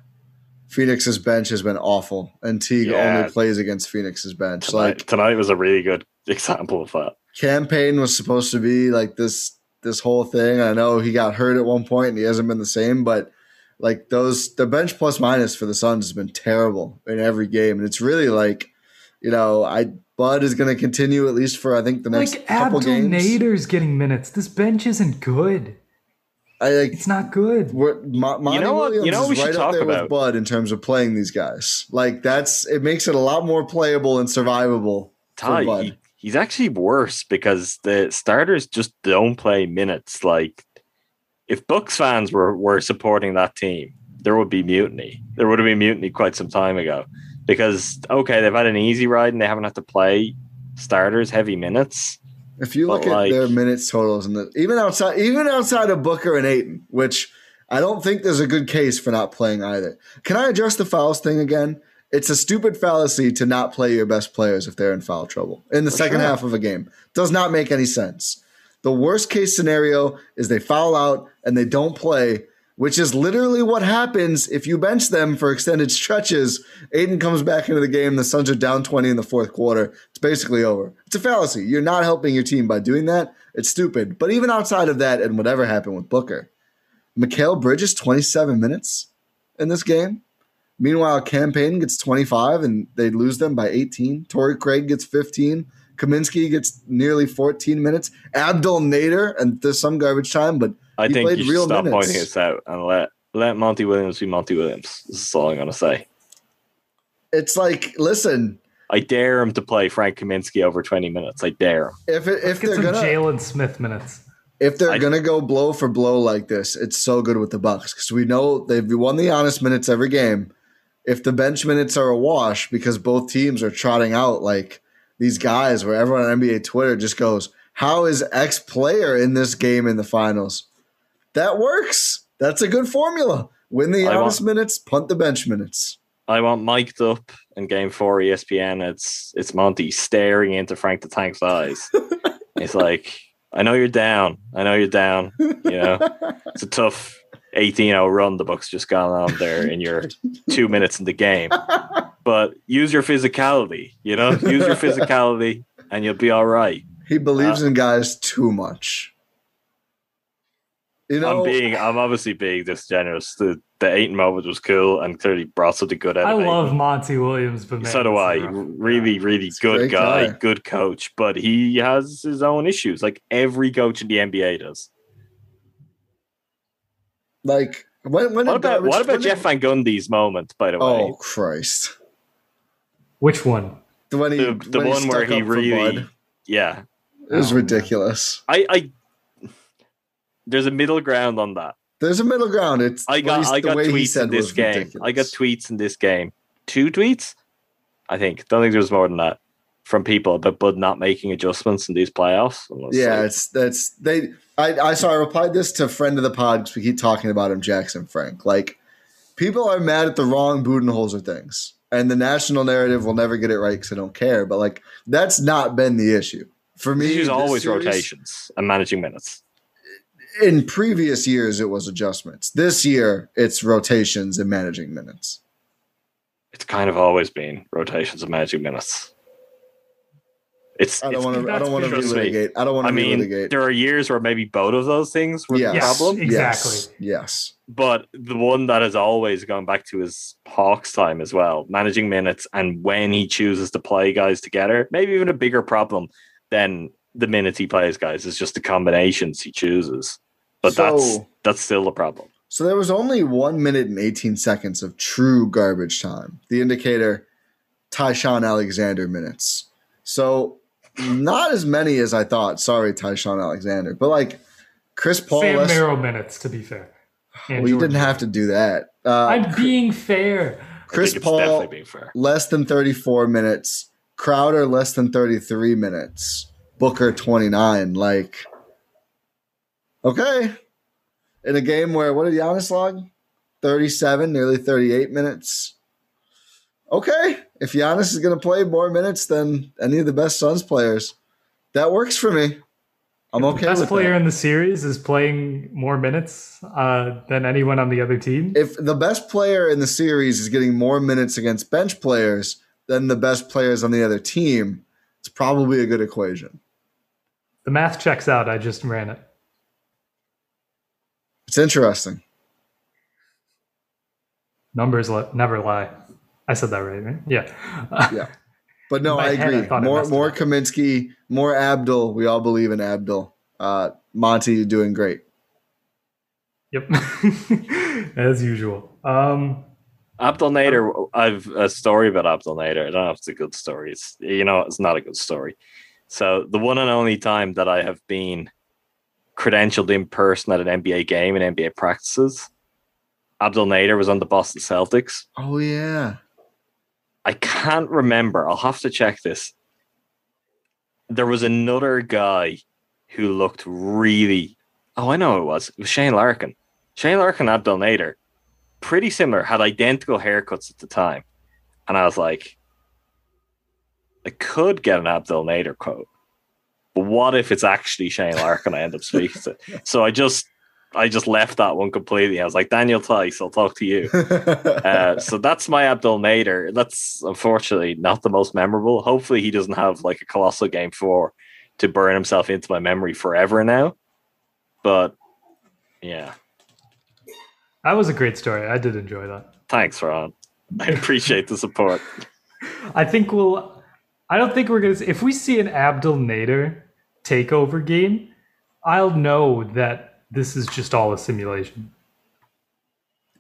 Phoenix's bench has been awful, and Teague Yeah. only plays against Phoenix's bench. tonight, Like tonight was a really good example of that. Cam Payne was supposed to be like this this whole thing. I know he got hurt at one point and he hasn't been the same, but like those the bench plus minus for the Suns has been terrible in every game. And it's really like, you know, I Bud is gonna continue at least for I think the next Like couple Abdul games. Nader's getting minutes. This bench isn't good. I like It's not good. What, Mo- Monty You know what- Williams you know what we is should right up talk there about? with Bud in terms of playing these guys. Like that's it makes it a lot more playable and survivable. Ty, for Bud. he, he's actually worse because the starters just don't play minutes. Like, if Bucks fans were, were supporting that team, there would be mutiny. There would have been mutiny quite some time ago. Because, okay, they've had an easy ride and they haven't had to play starters heavy minutes. If you look at like- their minutes totals and the, even outside even outside of Booker and Ayton, which I don't think there's a good case for not playing either. Can I address the fouls thing again? It's a stupid fallacy to not play your best players if they're in foul trouble in the second sure. half of a game. Does not make any sense. The worst case scenario is they foul out and they don't play, which is literally what happens if you bench them for extended stretches. Ayton comes back into the game. The Suns are down 20 in the fourth quarter. It's basically over. It's a fallacy. You're not helping your team by doing that. It's stupid. But even outside of that, and whatever happened with Booker, Mikal Bridges 27 minutes in this game. Meanwhile, Cam Payne gets 25 and they lose them by 18. Torrey Craig gets 15. Kaminsky gets nearly 14 minutes. Abdul Nader, and there's some garbage time, but I He think played you should real stop minutes. pointing this out and let, let Monty Williams be Monty Williams. This is all I'm going to say. it's like, listen, I dare him to play Frank Kaminsky over 20 minutes. I dare him. if it, if they're gonna Jalen Smith minutes. if they're I- gonna go blow for blow like this, it's so good with the Bucks because we know they've won the honest minutes every game. If the bench minutes are a wash because both teams are trotting out like these guys, where everyone on NBA Twitter just goes, "How is X player in this game in the finals?" That works. That's a good formula. Win the honest minutes, punt the bench minutes. I want mic'd up in game four ESPN. It's it's Monty staring into Frank the Tank's eyes. it's like, I know you're down. I know you're down. You know, it's a tough 18-0 run the Bucks just gone on there in your two minutes in the game. But use your physicality, you know, use your physicality and you'll be all right. He believes Uh, in guys too much. You know, I'm being I'm obviously being disingenuous. The the Ayton moment was cool and clearly brought something good out I of it. love Monty Williams, but man, so do I. Really, really He's good guy, guy. good coach, but he has his own issues, like every coach in the NBA does. Like when when What about what about Jeff Van Gundy's moment? By the way, Oh Christ! Which one? The when he the, the when he one where he really, yeah. it was Oh, man. ridiculous. I, I, there's a middle ground on that. There's a middle ground. It's I got he's- I got tweets in this game. ridiculous. I got tweets in this game. Two tweets, I think. Don't think there's more than that from people about Bud not making adjustments in these playoffs. Yeah, like, it's that's they. I I saw. I replied this to friend of the pod because we keep talking about him, Jackson Frank. Like people are mad at the wrong Budenholzer things, and the national narrative will never get it right because I don't care. But like that's not been the issue for me. the always series- rotations and managing minutes. In previous years, it was adjustments. This year, it's rotations and managing minutes. It's kind of always been rotations and managing minutes. It's, I don't want to. I don't want to trust relitigate. I don't want I mean, relitigate. there are years where maybe both of those things were Yes. the problem. Yes, exactly. Yes. Yes. But the one that has always gone back to his Hawks time as well, managing minutes and when he chooses to play guys together, maybe even a bigger problem than the minutes he plays guys is just the combinations he chooses. But that's So- that's still the problem. So there was only one minute and 18 seconds of true garbage time. The indicator, Ty-Shon Alexander minutes. So not as many as I thought. Sorry, Ty-Shon Alexander. But like Chris Paul, Sam less, Merrill minutes, to be fair. And well, you didn't have to do that. Uh, I'm being fair. Chris Paul, being fair. less than 34 minutes. Crowder, less than 33 minutes. Booker, 29. Like, okay. In a game where, what did Giannis log? 37, nearly 38 minutes. Okay. If Giannis is going to play more minutes than any of the best Suns players, that works for me. I'm okay the best player that. in the series is playing more minutes uh, than anyone on the other team. if the best player in the series is getting more minutes against bench players than the best players on the other team, it's probably a good equation. the math checks out. I just ran it. It's interesting. Numbers never lie. I said that right, right? Yeah. Yeah. But no, I agree. thought I more more. Kaminsky, more Abdul. We all believe in Abdul. Uh, Monty, you're doing great. Yep. As usual. Um, Abdul Nader, I've a story about Abdul Nader. I don't know if it's a good story. It's you know, it's not a good story. So the one and only time that I have been credentialed in person at an NBA game and NBA practices, Abdul Nader was on the Boston Celtics. Oh yeah. I can't remember. I'll have to check this. There was another guy who looked really. Oh, I know who it was. It was Shane Larkin. Shane Larkin, and Abdul Nader, pretty similar, had identical haircuts at the time. And I was like, I could get an Abdul Nader quote. But what if it's actually Shane Larkin I end up speaking to? It. So I just I just left that one completely. I was like, Daniel Theis, I'll talk to you. Uh, so that's my Abdul Nader. That's unfortunately not the most memorable. Hopefully, he doesn't have like a colossal game four to burn himself into my memory forever now. But yeah, that was a great story. I did enjoy that. thanks, Ron. I appreciate the support. I think we'll. I don't think we're gonna. If we see an Abdul Nader takeover game, I'll know that this is just all a simulation.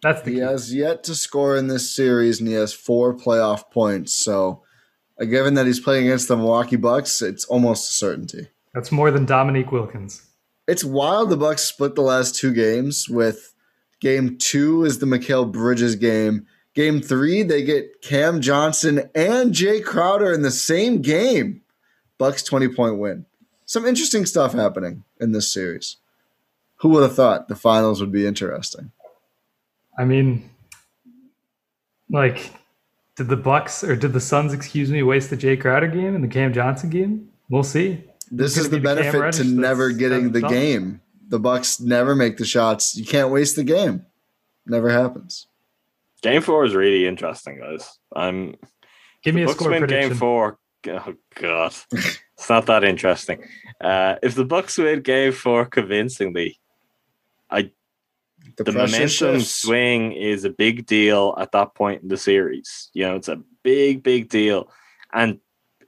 That's the he key. has yet to score in this series, and he has four playoff points. So, uh, given that he's playing against the Milwaukee Bucks, it's almost a certainty. That's more than Dominique Wilkins. It's wild the Bucks split the last two games with game two is the Mikal Bridges game. Game three, they get Cam Johnson and Jae Crowder in the same game. Bucks 20 point win. Some interesting stuff happening in this series. Who would have thought the finals would be interesting? I mean, like, did the Bucks or did the Suns, excuse me, waste the Jae Crowder game and the Cam Johnson game? We'll see. This is the gonna be the benefit to never getting the shots? game. The Bucks never make the shots. You can't waste the game. Never happens. Game four is really interesting, guys. I'm Give me a Bucks score win prediction. game four. Oh god, it's not that interesting. Uh, if the Bucks win game four convincingly, The, the pressure momentum shifts. swing is a big deal at that point in the series. You know, it's a big, big deal. And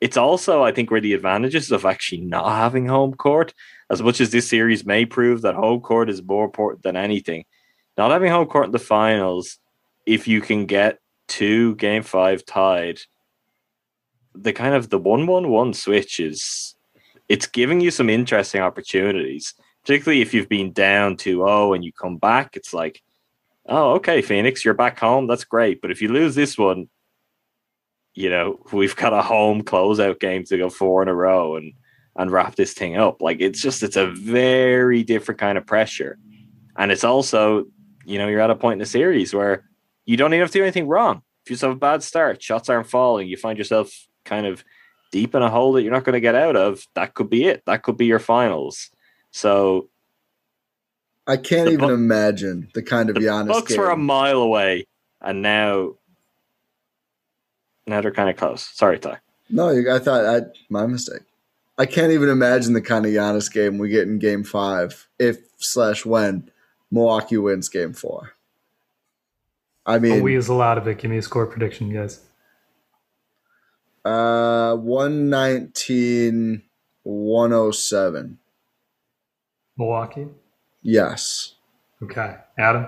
it's also, I think, where the advantages of actually not having home court, as much as this series may prove that home court is more important than anything, not having home court in the finals, if you can get two game five tied, the kind of the one one one switch is it's giving you some interesting opportunities particularly if you've been down 2-0 and you come back it's like oh okay phoenix you're back home that's great but if you lose this one you know, we've got a home closeout game to go four in a row and and wrap this thing up. Like it's just it's a very different kind of pressure. And it's also, you know, you're at a point in the series where you don't even have to do anything wrong. If you just have a bad start, shots aren't falling, you find yourself kind of deep in a hole that you're not going to get out of, that could be it. That could be your finals. So I can't even Bu- imagine the kind of the Giannis Bucks game. were a mile away, and now now they're kind of close. Sorry, Ty. No, you- I thought I my mistake. I can't even imagine the kind of Giannis game we get in Game Five if slash when Milwaukee wins Game Four. I mean, we is a lot of it. Give me a score prediction, guys. uh, 119, 107. Milwaukee. Yes. Okay, Adam.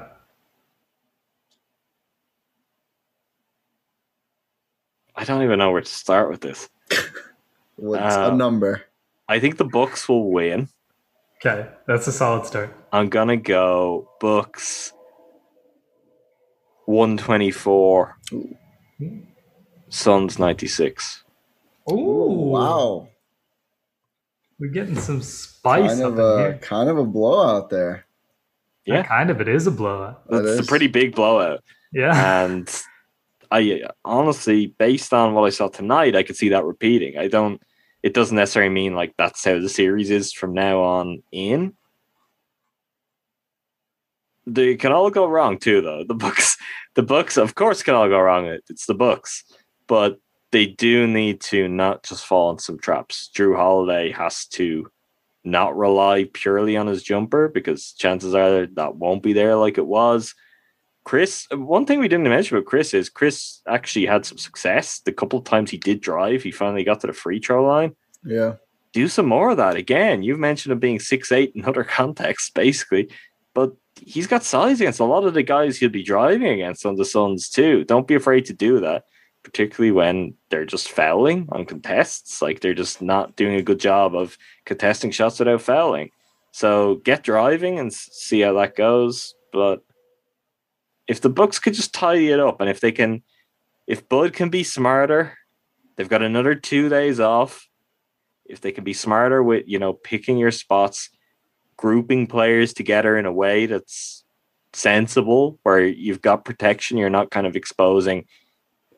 I don't even know where to start with this. What's Uh, a number? I think the Bucks will win. Okay, that's a solid start. I'm gonna go Bucks 124, Suns 96. Ooh, Wow. We're getting some spice Kind up of in a here. kind of a blowout there. Yeah. Kind of. It is a blowout. It's That's a pretty big blowout. Yeah. and I honestly, based on what I saw tonight, I could see that repeating. I don't. It doesn't necessarily mean like that's how the series is from now on in. They can all go wrong too, though. The Bucks, the Bucks, of course, can all go wrong. It's the Bucks, but they do need to not just fall in some traps. Jrue Holiday has to not rely purely on his jumper because chances are that won't be there like it was. Khris, one thing we didn't mention about Khris is Khris actually had some success. The couple of times he did drive, he finally got to the free throw line. Yeah. Do some more of that. Again, you've mentioned him being six eight in other contexts, basically, but he's got size against a lot of the guys he'll be driving against on the Suns too. Don't be afraid to do that, particularly when they're just fouling on contests. Like they're just not doing a good job of contesting shots without fouling. So get driving and see how that goes. But if the Bucks could just tidy it up, and if they can, if Bud can be smarter, they've got another two days off. If they can be smarter with you know picking your spots, grouping players together in a way that's sensible, where you've got protection, you're not kind of exposing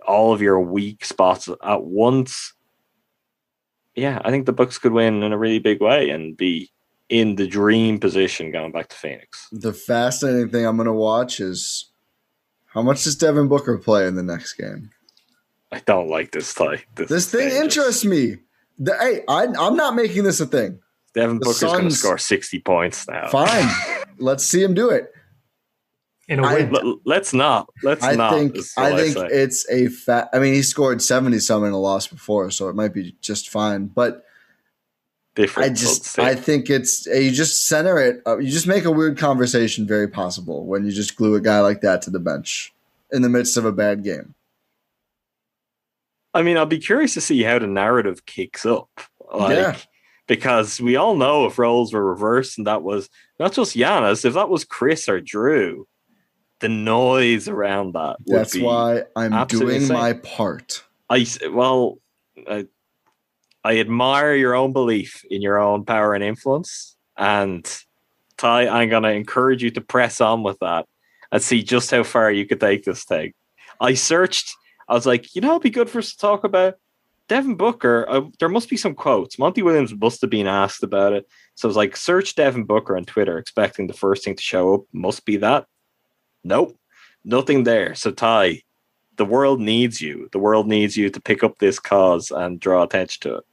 all of your weak spots at once. Yeah, I think the Bucks could win in a really big way and be in the dream position going back to Phoenix. The fascinating thing I'm going to watch is how much does Devin Booker play in the next game? I don't like this tie. This is thing dangerous. interests me. The, hey, I, I'm not making this a thing. Devin the Booker's going to score 60 points now. Fine. Let's see him do it. In a way, L- let's not. Let's I not. think I think say. it's a fat. I mean, he scored seventy some in a loss before, so it might be just fine. But different. I just I think it's you just center it. Uh, you just make a weird conversation very possible when you just glue a guy like that to the bench in the midst of a bad game. I mean, I'll be curious to see how the narrative kicks up. Like, Yeah. Because we all know if roles were reversed and that was not just Giannis, if that was Khris or Jrue, the noise around that That's why I'm doing insane. my part. I well, I, I admire your own belief in your own power and influence, and Ty, I'm gonna encourage you to press on with that and see just how far you could take this thing. I searched. I was like, you know, it'd be good for us to talk about Devin Booker. Uh, there must be some quotes. Monty Williams must have been asked about it. So I was like, search Devin Booker on Twitter, expecting the first thing to show up must be that. Nope, nothing there. So Ty, the world needs you. The world needs you to pick up this cause and draw attention to it.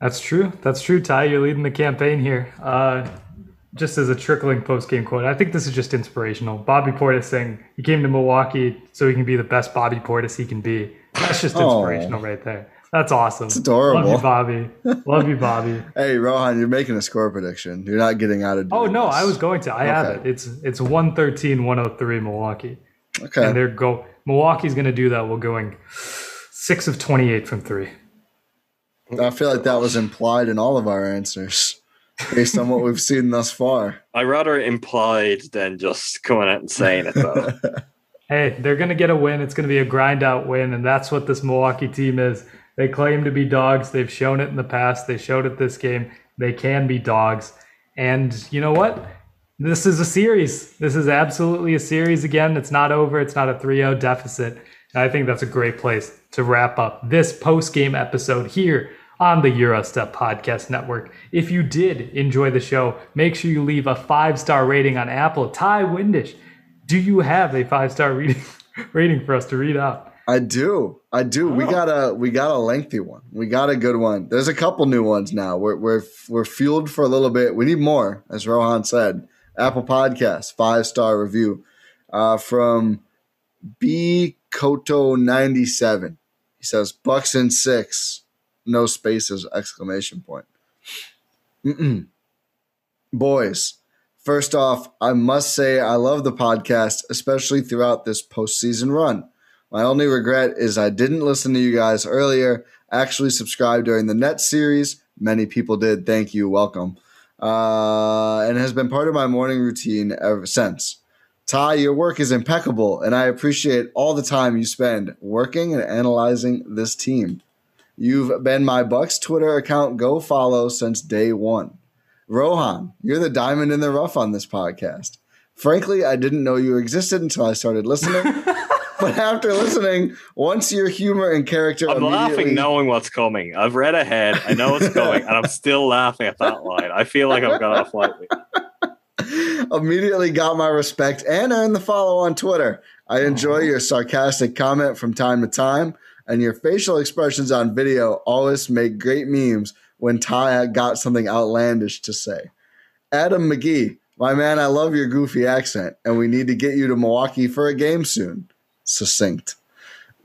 That's true. That's true, Ty. You're leading the campaign here. Uh, just as a trickling post game quote, I think this is just inspirational. Bobby Portis saying he came to Milwaukee so he can be the best Bobby Portis he can be. That's just Aw. inspirational right there. That's awesome. It's adorable. Love you, Bobby. Love you, Bobby. Hey, Rohan, you're making a score prediction. You're not getting out of. Oh no, this. I was going to. I have it. It's it's 113, 103 Milwaukee. Okay. And they're go Milwaukee's gonna do that. We're going six of 28 from three. I feel like that was implied in all of our answers, based on what we've seen thus far. I rather implied than just coming out and saying it though. Hey, they're going to get a win. It's going to be a grind out win. And that's what this Milwaukee team is. They claim to be dogs. They've shown it in the past. They showed it this game. They can be dogs. And you know what? This is a series. This is absolutely a series again. It's not over. It's not a 3 0 deficit. And I think that's a great place to wrap up this post game episode here on the Eurostep Podcast Network. If you did enjoy the show, make sure you leave a five star rating on Apple. Ty Windish, do you have a five star rating, for us to read out? I do. I do. Oh. We got a we got a lengthy one. We got a good one. There's a couple new ones now. We're we're we're fueled for a little bit. We need more, as Rohan said. Apple Podcast five star review uh, from B Koto ninety seven. He says Bucks in six, no spaces exclamation point. Mm-mm. Boys, first off, I must say I love the podcast, especially throughout this postseason run. My only regret is I didn't listen to you guys earlier. Actually, subscribed during the net series. Many people did. Thank you. Welcome. Uh, and has been part of my morning routine ever since. Ty, your work is impeccable, and I appreciate all the time you spend working and analyzing this team. You've been my Bucks Twitter account go follow since day one. Rohan, you're the diamond in the rough on this podcast. Frankly, I didn't know you existed until I started listening. but after listening, once your humor and character, I'm laughing knowing what's coming. I've read ahead. I know what's coming, and I'm still laughing at that line. I feel like I've got off lightly. Immediately got my respect and earned the follow on Twitter. I enjoy your sarcastic comment from time to time, and your facial expressions on video always make great memes when Ty got something outlandish to say. Adam McGee, my man, I love your goofy accent, and we need to get you to Milwaukee for a game soon succinct.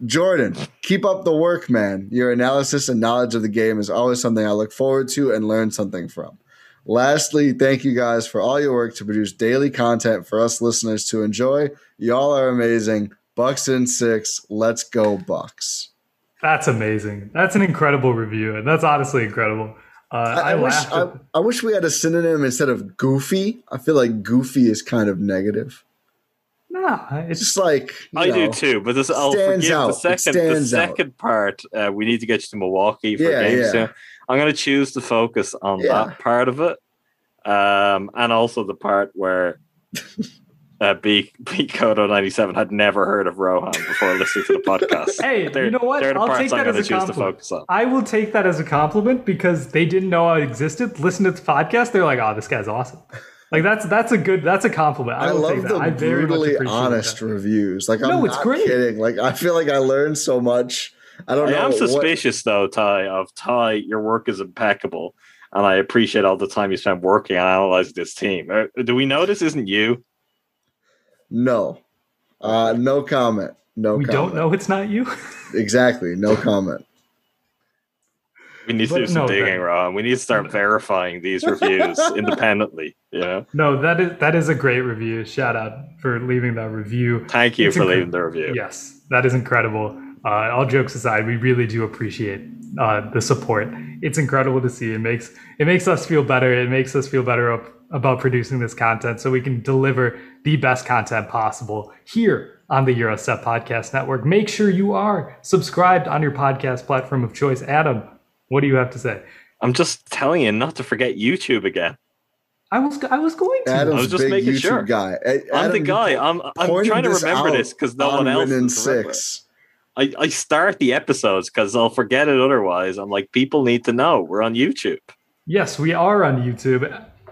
Jordan, keep up the work, man. Your analysis and knowledge of the game is always something I look forward to and learn something from. Lastly, thank you guys for all your work to produce daily content for us listeners to enjoy. Y'all are amazing. Bucks in six. Let's go, Bucks. That's amazing. That's an incredible review, and that's honestly incredible. Uh, I, I, wish I, I, wish we had a synonym instead of goofy. I feel like goofy is kind of negative. No, it's just like I know, do too. But this, I'll forgive out. the second. The second out. part, uh, we need to get you to Milwaukee for yeah, games. Yeah. I'm going to choose to focus on yeah. that part of it, um, and also the part where uh, B B Kodo 97 had never heard of Rohan before listening to the podcast. hey, you know what? I'll take that as a compliment. I will take that as a compliment because they didn't know I existed. Listen to the podcast, they're like, "Oh, this guy's awesome." Like that's that's a good that's a compliment. I, I love the I brutally honest that. reviews. Like I'm no, it's not great. kidding. Like I feel like I learned so much. I don't I know. I'm suspicious what... though, Ty, of Ty. Your work is impeccable, and I appreciate all the time you spent working on analyzing this team. Uh, do we know this isn't you? No, uh, no comment. No, we comment. don't know it's not you. exactly, no comment. We need to do some no, digging, Ron. We need to start verifying these reviews independently. Yeah. No, that is that is a great review. Shout out for leaving that review. Thank you it's for inc- leaving the review. Yes, that is incredible. Uh, all jokes aside, we really do appreciate uh, the support. It's incredible to see. It makes it makes us feel better. It makes us feel better up, about producing this content, so we can deliver the best content possible here on the Eurostep Podcast Network. Make sure you are subscribed on your podcast platform of choice. Adam, what do you have to say? I'm just telling you not to forget YouTube again. I was I was going to. Adam's I was just big making YouTube sure. Guy. Adam, I'm the guy. I'm I'm trying to remember this because no one else. In six. I, I start the episodes because I'll forget it otherwise. I'm like, people need to know we're on YouTube. Yes, we are on YouTube.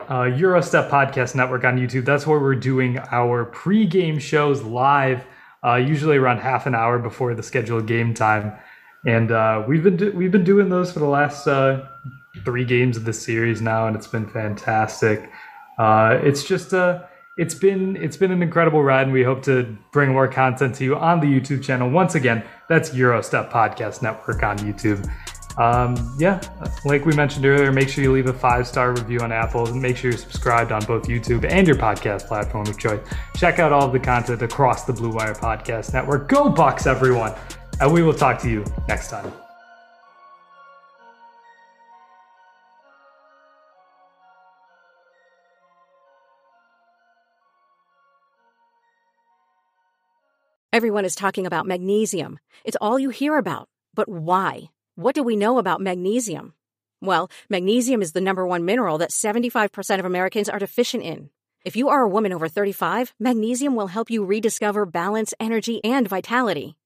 Uh, Eurostep Podcast Network on YouTube. That's where we're doing our pre-game shows live, uh, usually around half an hour before the scheduled game time and uh, we've been do- we've been doing those for the last uh, three games of the series now, and it's been fantastic. Uh, it's just uh, it's been it's been an incredible ride, and we hope to bring more content to you on the YouTube channel. Once again, that's Eurostep Podcast Network on YouTube. Um, yeah, like we mentioned earlier, make sure you leave a five star review on Apple. And make sure you're subscribed on both YouTube and your podcast platform of choice. Check out all of the content across the Blue Wire Podcast Network. Go Bucks, everyone! And we will talk to you next time. Everyone is talking about magnesium. It's all you hear about. But why? What do we know about magnesium? Well, magnesium is the number one mineral that 75% of Americans are deficient in. If you are a woman over 35, magnesium will help you rediscover balance, energy, and vitality.